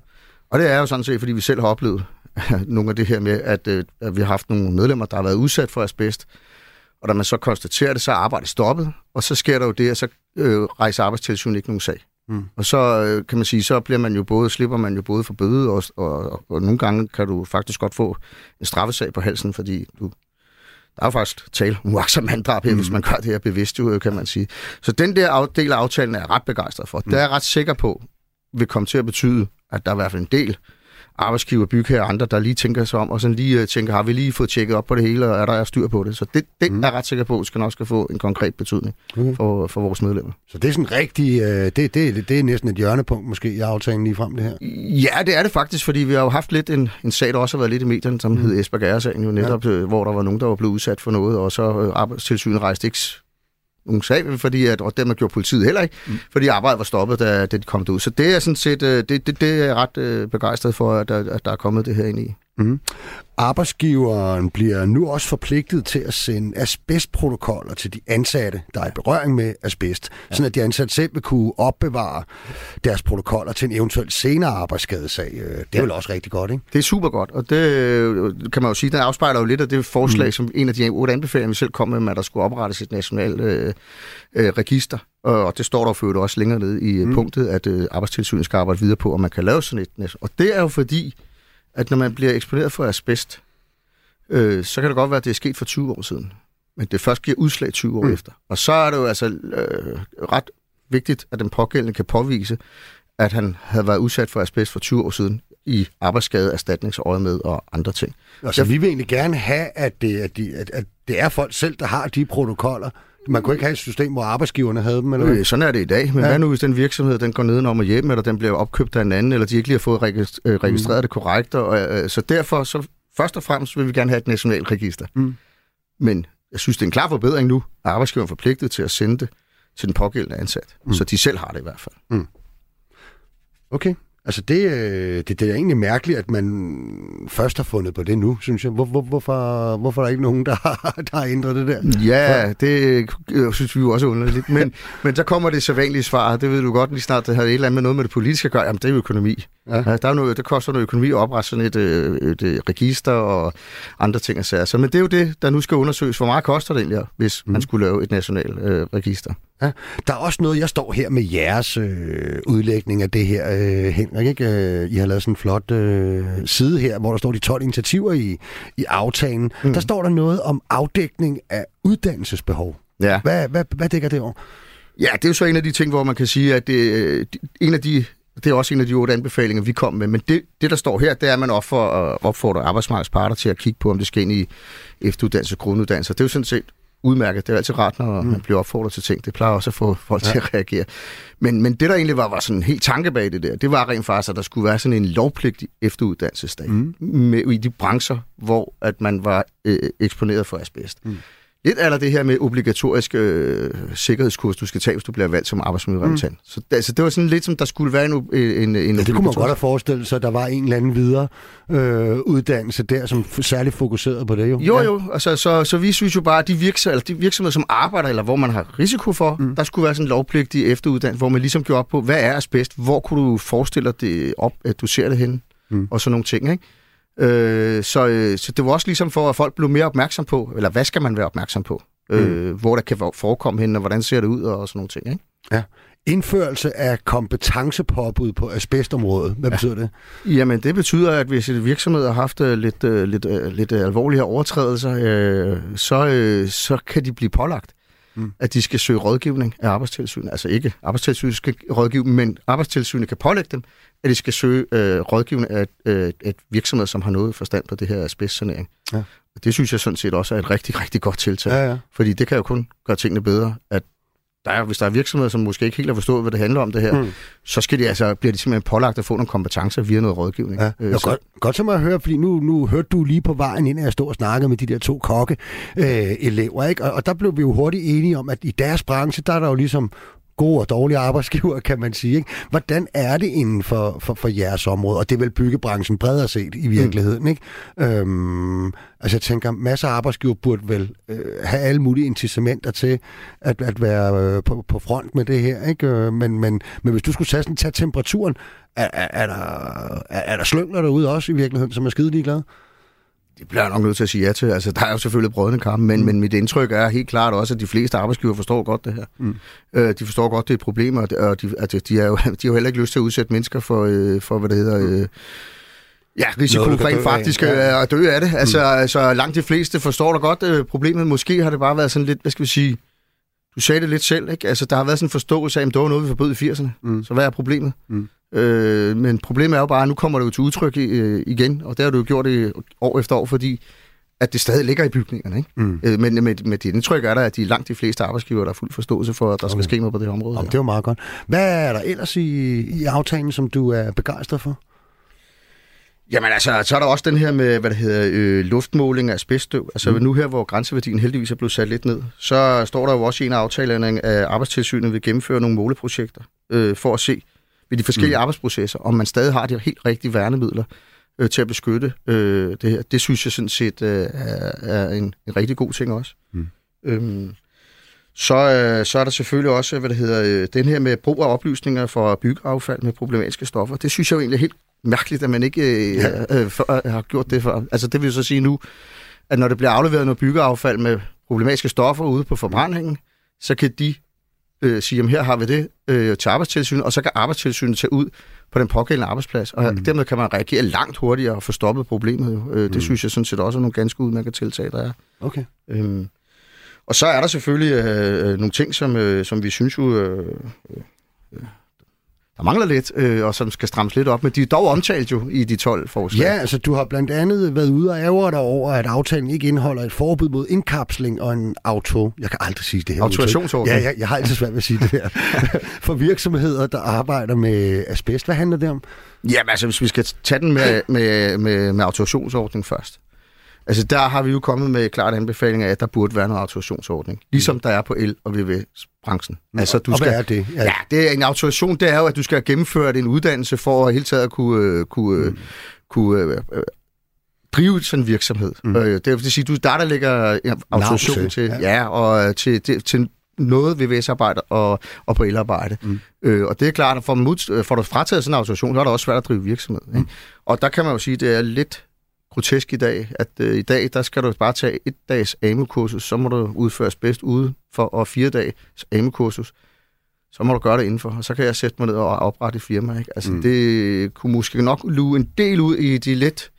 Speaker 5: Og det er jo sådan set, fordi vi selv har oplevet nogle af det her med, at, øh, at vi har haft nogle medlemmer, der har været udsat for asbest, og da man så konstaterer det, så er arbejdet stoppet, og så sker der jo det, at så øh, rejser arbejdstilsynet ikke nogen sag. Mm. Og så øh, kan man sige, så bliver man jo både, slipper man jo både for bøde, og, og, og, og nogle gange kan du faktisk godt få en straffesag på halsen, fordi du, der er jo faktisk tale om uaksom manddrab her, mm. hvis man gør det her bevidst, jo, kan man sige. Så den der del af aftalen er jeg ret begejstret for. Mm. Det er jeg ret sikker på, vil komme til at betyde, at der er i hvert fald en del arbejdsgiver, bygherrer og andre, der lige tænker sig om, og sådan lige øh, tænker, har vi lige fået tjekket op på det hele, og er der styr på det? Så det, det mm. er ret sikker på, skal nok skal få en konkret betydning mm. for, for vores medlemmer.
Speaker 1: Så det er sådan rigtig, øh, det, det, det er næsten et hjørnepunkt måske i aftalen lige frem det her?
Speaker 5: Ja, det er det faktisk, fordi vi har jo haft lidt en, en sag, der også har været lidt i medierne, som mm. hed Esbjerg jo netop, ja. Øh, hvor der var nogen, der var blevet udsat for noget, og så arbejdstilsynet rejste ikke nogen sag, fordi at, og dermed gjorde politiet heller ikke, mm. fordi arbejdet var stoppet, da, da de kom ud. Så det er sådan set, det, det, det er ret begejstret for, at at der er kommet det her ind i. Mm.
Speaker 1: Arbejdsgiveren bliver nu også forpligtet til at sende asbestprotokoller til de ansatte, der er i berøring med asbest, ja. sådan at de ansatte selv vil kunne opbevare deres protokoller til en eventuel senere arbejdsskadesag. Øh, det er ja. vel også rigtig godt, ikke?
Speaker 5: Det er super godt, og det øh, kan man jo sige, der afspejler jo lidt af det forslag, mm. som en af de otte anbefalinger, vi selv kom med, at der skulle oprettes et nationalt øh, øh, register. Og det står der for også længere nede i mm. punktet, at øh, arbejdstilsynet skal arbejde videre på, om man kan lave sådan et. Og det er jo fordi, at når man bliver eksponeret for asbest, øh, så kan det godt være, at det er sket for 20 år siden. Men det først giver udslag 20 år mm. efter. Og så er det jo altså øh, ret vigtigt, at den pågældende kan påvise, at han havde været udsat for asbest for 20 år siden i arbejdsskade, erstatningsøje med og andre ting.
Speaker 1: Altså, vi vil egentlig gerne have, at det, at, de, at, at det er folk selv, der har de protokoller, man kunne ikke have et system, hvor arbejdsgiverne havde dem, eller?
Speaker 5: Øh, sådan er det i dag. Men ja. hvad nu, hvis den virksomhed den går ned om og hjem, eller den bliver opkøbt af en anden, eller de ikke lige har fået øh, registreret mm. det korrekt. Og, øh, så derfor, så først og fremmest vil vi gerne have et nationalt register. Mm. Men jeg synes, det er en klar forbedring nu, at arbejdsgiveren er forpligtet til at sende det til den pågældende ansat. Mm. Så de selv har det i hvert fald. Mm.
Speaker 1: Okay. Altså det, øh, det, det er egentlig mærkeligt, at man først har fundet på det nu, synes jeg. Hvor, hvor, hvorfor, hvorfor er der ikke nogen, der har, der har ændret det der?
Speaker 5: Ja, det øh, synes vi jo også er underligt. Men, men så kommer det sædvanlige svar, det ved du godt lige snart, det har et eller andet med noget med det politiske at gøre. Jamen det er økonomi. Ja. Ja, der er noget, det koster noget økonomi at oprette sådan et, øh, et, et register og andre ting. Så, men det er jo det, der nu skal undersøges. Hvor meget koster det egentlig, hvis mm. man skulle lave et nationalt øh, register?
Speaker 1: Ja. Der er også noget, jeg står her med jeres øh, udlægning af det her, øh, Henrik. Ikke? Øh, I har lavet sådan en flot øh, side her, hvor der står de 12 initiativer i, i aftalen. Mm. Der står der noget om afdækning af uddannelsesbehov. Ja. Hvad, hvad, hvad dækker det over?
Speaker 5: Ja, det er jo så en af de ting, hvor man kan sige, at det, øh, en af de det er også en af de otte anbefalinger, vi kom med. Men det, det der står her, det er, at man opfordrer arbejdsmarkedets parter til at kigge på, om det skal ind i efteruddannelse og grunduddannelse. Det er jo sådan set udmærket. Det er altid rart, når mm. man bliver opfordret til ting. Det plejer også at få folk ja. til at reagere. Men, men det, der egentlig var, var sådan helt tanke bag det der, det var rent faktisk, at der skulle være sådan en lovpligtig efteruddannelsesdag mm. med, i de brancher, hvor at man var øh, eksponeret for asbest. Mm. Lidt er det her med obligatorisk øh, sikkerhedskurs, du skal tage, hvis du bliver valgt som arbejdsmiljørepræsentant. Mm. Så altså, det var sådan lidt som, der skulle være en, en, en
Speaker 1: ja, det kunne man godt have forestillet sig, at der var en eller anden videre øh, uddannelse der, som særligt fokuserede på det jo.
Speaker 5: Jo, ja. jo. Altså, så, så vi synes jo bare, at de, virksomheder, eller de virksomheder, som arbejder, eller hvor man har risiko for, mm. der skulle være sådan en lovpligtig efteruddannelse, hvor man ligesom gjorde op på, hvad er asbest? Hvor kunne du forestille dig det op, at du ser det hen? Mm. Og sådan nogle ting, ikke? Øh, så, øh, så det var også ligesom for, at folk blev mere opmærksom på, eller hvad skal man være opmærksom på? Øh, mm. Øh, hvor der kan forekomme hen, og hvordan ser det ud, og sådan nogle ting. Ikke?
Speaker 1: Ja. Indførelse af kompetencepåbud på asbestområdet. Hvad ja. betyder det?
Speaker 5: Jamen, det betyder, at hvis et virksomhed har haft uh, lidt, uh, lidt, lidt alvorlige overtrædelser, uh, så, uh, så kan de blive pålagt, mm. at de skal søge rådgivning af arbejdstilsynet. Altså ikke arbejdstilsynet skal rådgive, men arbejdstilsynet kan pålægge dem, at de skal søge øh, rådgivning af øh, et virksomhed, som har noget forstand på det her asbestsanering. Ja. Og det synes jeg sådan set også er et rigtig, rigtig godt tiltag. Ja, ja. Fordi det kan jo kun gøre tingene bedre, at der er, hvis der er virksomheder, som måske ikke helt har forstået, hvad det handler om det her, mm. så skal de altså, bliver de simpelthen pålagt at få nogle kompetencer via noget rådgivning.
Speaker 1: Ja. Øh, godt, godt så mig at høre, fordi nu, nu hørte du lige på vejen ind, at jeg stod og snakkede med de der to kokke øh, elever, ikke? Og, og der blev vi jo hurtigt enige om, at i deres branche, der er der jo ligesom gode og dårlige arbejdsgiver, kan man sige. Ikke? Hvordan er det inden for, for, for jeres område? Og det er vel byggebranchen bredere set i virkeligheden. Mm. Ikke? Øhm, altså jeg tænker, masser af arbejdsgiver burde vel øh, have alle mulige incitamenter til at, at være øh, på, på front med det her. Ikke? Øh, men, men, men hvis du skulle tage, sådan, tage temperaturen, er, er, er, der, er, er der slyngler derude også i virkeligheden, som er skide ligeglade?
Speaker 5: Det bliver jeg nok nødt til at sige ja til. Altså, der er jo selvfølgelig brødende kampe, men, mm. men mit indtryk er helt klart også, at de fleste arbejdsgiver forstår godt det her. Mm. Øh, de forstår godt, det er et problem, og de, altså, de, er jo, de har jo heller ikke lyst til at udsætte mennesker for, øh, for hvad det hedder... Øh, Ja, risiko rent faktisk ja. at dø af det. Altså, mm. altså, langt de fleste forstår da godt øh, problemet. Måske har det bare været sådan lidt, hvad skal vi sige, du sagde det lidt selv, ikke? Altså, der har været sådan en forståelse af, at det var noget, vi forbød i 80'erne. Mm. Så hvad er problemet? Mm. Øh, men problemet er jo bare, at nu kommer det jo til udtryk øh, igen, og det har du jo gjort i år efter år, fordi at det stadig ligger i bygningerne. Ikke? Mm. Øh, men med, med dit indtryk er der, at de langt de fleste arbejdsgiver, der er fuld forståelse for, at der okay. skal ske noget på det område.
Speaker 1: Okay, det var meget godt. Hvad er der ellers i, i aftalen, som du er begejstret for?
Speaker 5: Jamen altså, så er der også den her med, hvad det hedder, øh, luftmåling af asbeststøv. Altså mm. nu her, hvor grænseværdien heldigvis er blevet sat lidt ned, så står der jo også i en af aftalerne, at arbejdstilsynet vil gennemføre nogle måleprojekter øh, for at se, ved de forskellige mm. arbejdsprocesser, om man stadig har de helt rigtige værnemidler øh, til at beskytte øh, det her. Det synes jeg sådan set øh, er, er en, en rigtig god ting også. Mm. Øhm, så, øh, så er der selvfølgelig også, hvad det hedder, øh, den her med brug af oplysninger for byggeaffald med problematiske stoffer. Det synes jeg jo egentlig er helt mærkeligt, at man ikke øh, ja. øh, for, har gjort det før. Altså det vil så sige nu, at når det bliver afleveret noget byggeaffald med problematiske stoffer ude på forbrændingen, så kan de øh, sige, at her har vi det øh, til arbejdstilsynet, og så kan arbejdstilsynet tage ud på den pågældende arbejdsplads, og mm. dermed kan man reagere langt hurtigere og få stoppet problemet. Øh, det mm. synes jeg sådan set også er nogle ganske udmærkede tiltag, der er.
Speaker 1: Okay.
Speaker 5: Øhm, og så er der selvfølgelig øh, øh nogle ting, som, øh, som vi synes jo... Øh, øh, der mangler lidt, øh, og som skal strammes lidt op, men de er dog omtalt jo i de 12 forslag.
Speaker 1: Ja, altså du har blandt andet været ude og ærger dig over, at aftalen ikke indeholder et forbud mod indkapsling og en auto... Jeg kan aldrig sige det her.
Speaker 5: Autorationsordning.
Speaker 1: Ja, jeg, jeg har altid svært ved at sige det her. For virksomheder, der arbejder med asbest, hvad handler det om?
Speaker 5: Jamen altså, hvis vi skal tage den med, med, med, med autorationsordning først. Altså der har vi jo kommet med klart anbefaling af, at der burde være noget autorisationsordning. Ligesom mm. der er på el- og VV-branchen.
Speaker 1: Altså, du og skal, hvad er det?
Speaker 5: Ja. ja, det er en autorisation, det er jo, at du skal have gennemført en uddannelse for at hele taget kunne, øh, kunne, øh, mm. kunne øh, øh, drive sådan en virksomhed. Mm. Øh, det vil sige, du, der der ligger autorisation Navse. til, ja. ja, og til, til, til noget VVS-arbejde og, og på elarbejde. Mm. Øh, og det er klart, at får, man, får du frataget sådan en autorisation, så er det også svært at drive virksomhed. Mm. Ikke? Og der kan man jo sige, at det er lidt grotesk i dag, at øh, i dag, der skal du bare tage et dags AMU-kursus, så må du udføres bedst ude for, og fire dages AMU-kursus, så må du gøre det indenfor, og så kan jeg sætte mig ned og oprette et firma. Ikke? Altså, mm. det kunne måske nok luge en del ud i de lidt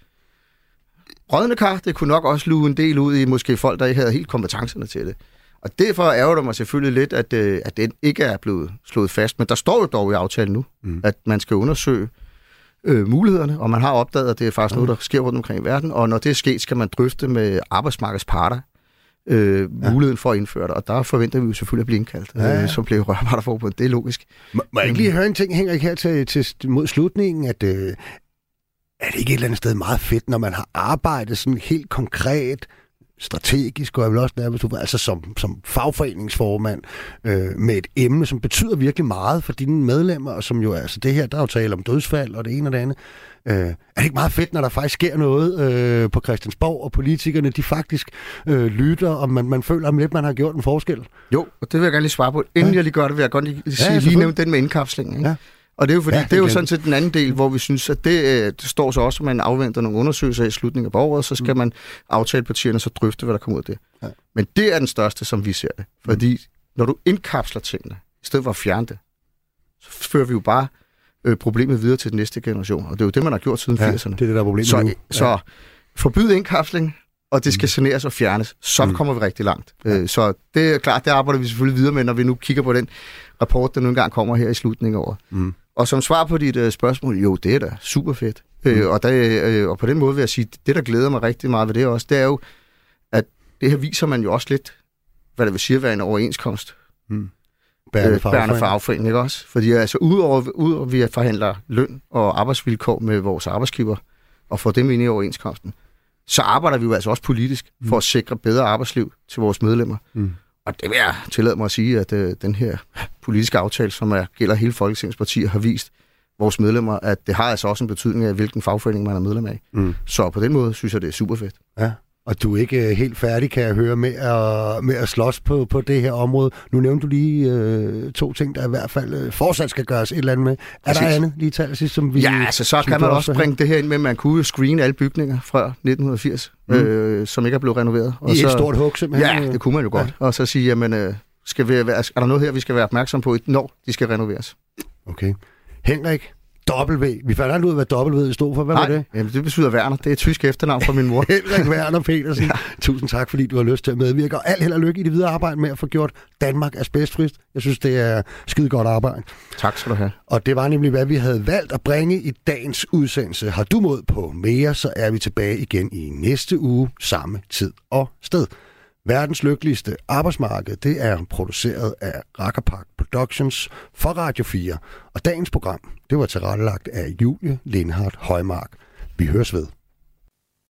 Speaker 5: rådne kar, det kunne nok også luge en del ud i måske folk, der ikke havde helt kompetencerne til det. Og derfor ærger det mig selvfølgelig lidt, at, øh, at det ikke er blevet slået fast, men der står jo dog i aftalen nu, mm. at man skal undersøge øh, mulighederne, og man har opdaget, at det er faktisk noget, der sker rundt omkring i verden, og når det er sket, skal man drøfte med arbejdsmarkedets parter øh, ja. muligheden for at indføre det, og der forventer vi jo selvfølgelig at blive indkaldt, ja, ja. øh, som bliver rørarbejderforbund. Det er logisk.
Speaker 1: Må, må jeg ikke lige høre en ting, Henrik, her til, til mod slutningen, at øh, er det ikke et eller andet sted meget fedt, når man har arbejdet sådan helt konkret strategisk, og jeg vil også nærmest, altså som, som fagforeningsformand, øh, med et emne, som betyder virkelig meget for dine medlemmer, og som jo altså det her, der er jo tale om dødsfald og det ene og det andet. Øh, er det ikke meget fedt, når der faktisk sker noget øh, på Christiansborg, og politikerne, de faktisk øh, lytter, og man, man føler, lidt man har gjort en forskel?
Speaker 5: Jo, og det vil jeg gerne lige svare på. Inden ja. jeg lige gør det, vil jeg godt lige, sige, ja, lige nævne den med indkapslingen. Ikke? Ja. Og det er jo, fordi, ja, det, det er jo sådan set den anden del, hvor vi synes, at det, øh, det står så også, at man afventer nogle undersøgelser i slutningen af året, så skal mm. man aftale partierne så drøfte, hvad der kommer ud af det. Ja. Men det er den største, som vi ser det. Fordi mm. når du indkapsler tingene, i stedet for at fjerne det, så fører vi jo bare øh, problemet videre til den næste generation. Og det er jo det, man har gjort siden
Speaker 1: ja,
Speaker 5: 80'erne.
Speaker 1: det er det, der er problemet
Speaker 5: så,
Speaker 1: nu. Ja.
Speaker 5: Så forbyd indkapsling, og det skal mm. saneres og fjernes. Så mm. kommer vi rigtig langt. Ja. Øh, så det er klart, det arbejder vi selvfølgelig videre med, når vi nu kigger på den rapport, der nu engang kommer her i slutningen af året. Mm. Og som svar på dit uh, spørgsmål, jo, det er da super fedt. Øh, mm. Øh, og, der, øh, og på den måde vil jeg sige, det der glæder mig rigtig meget ved det også, det er jo, at det her viser man jo også lidt, hvad det vil sige at være en overenskomst. Mm.
Speaker 1: bærende
Speaker 5: øh, bærende fagforening, ikke også? Fordi altså, udover, udover at vi forhandler løn og arbejdsvilkår med vores arbejdsgiver, og får dem ind i overenskomsten, så arbejder vi jo altså også politisk for at sikre bedre arbejdsliv til vores medlemmer. Mm. Og det vil jeg tillade mig at sige, at øh, den her politiske aftale, som er, gælder hele Folketingets partier, har vist vores medlemmer, at det har altså også en betydning af, hvilken fagforening man er medlem af. Mm. Så på den måde synes jeg, det er super fedt.
Speaker 1: Ja. Og du er ikke øh, helt færdig, kan jeg høre, med at, med at slås på, på det her område. Nu nævnte du lige øh, to ting, der i hvert fald øh, fortsat skal gøres et eller andet med. Er Præcis. der andet lige til sidst, som vi...
Speaker 5: Ja, altså så kan man også bringe det her ind med, at man kunne screene alle bygninger fra 1980, mm. øh, som ikke er blevet renoveret.
Speaker 1: Og I så, et stort hug,
Speaker 5: simpelthen? Ja, det kunne man jo godt. Ja. Og så sige, jamen, øh, skal vi, er der noget her, vi skal være opmærksom på, når de skal renoveres?
Speaker 1: Okay. Henrik, W. Vi fandt aldrig ud af, hvad W stod for. Hvad Nej, var det?
Speaker 5: Jamen, det betyder Werner. Det er et tysk efternavn fra min mor.
Speaker 1: Henrik Werner Petersen. ja. Tusind tak, fordi du har lyst til at medvirke. Og alt held og lykke i det videre arbejde med at få gjort Danmark asbestfrit. Jeg synes, det er skide godt arbejde.
Speaker 5: Tak skal du have.
Speaker 1: Og det var nemlig, hvad vi havde valgt at bringe i dagens udsendelse. Har du mod på mere, så er vi tilbage igen i næste uge, samme tid og sted. Verdens lykkeligste arbejdsmarked, det er produceret af Rackerpark Productions for Radio 4. Og dagens program, det var tilrettelagt af Julie Lindhardt Højmark. Vi høres ved.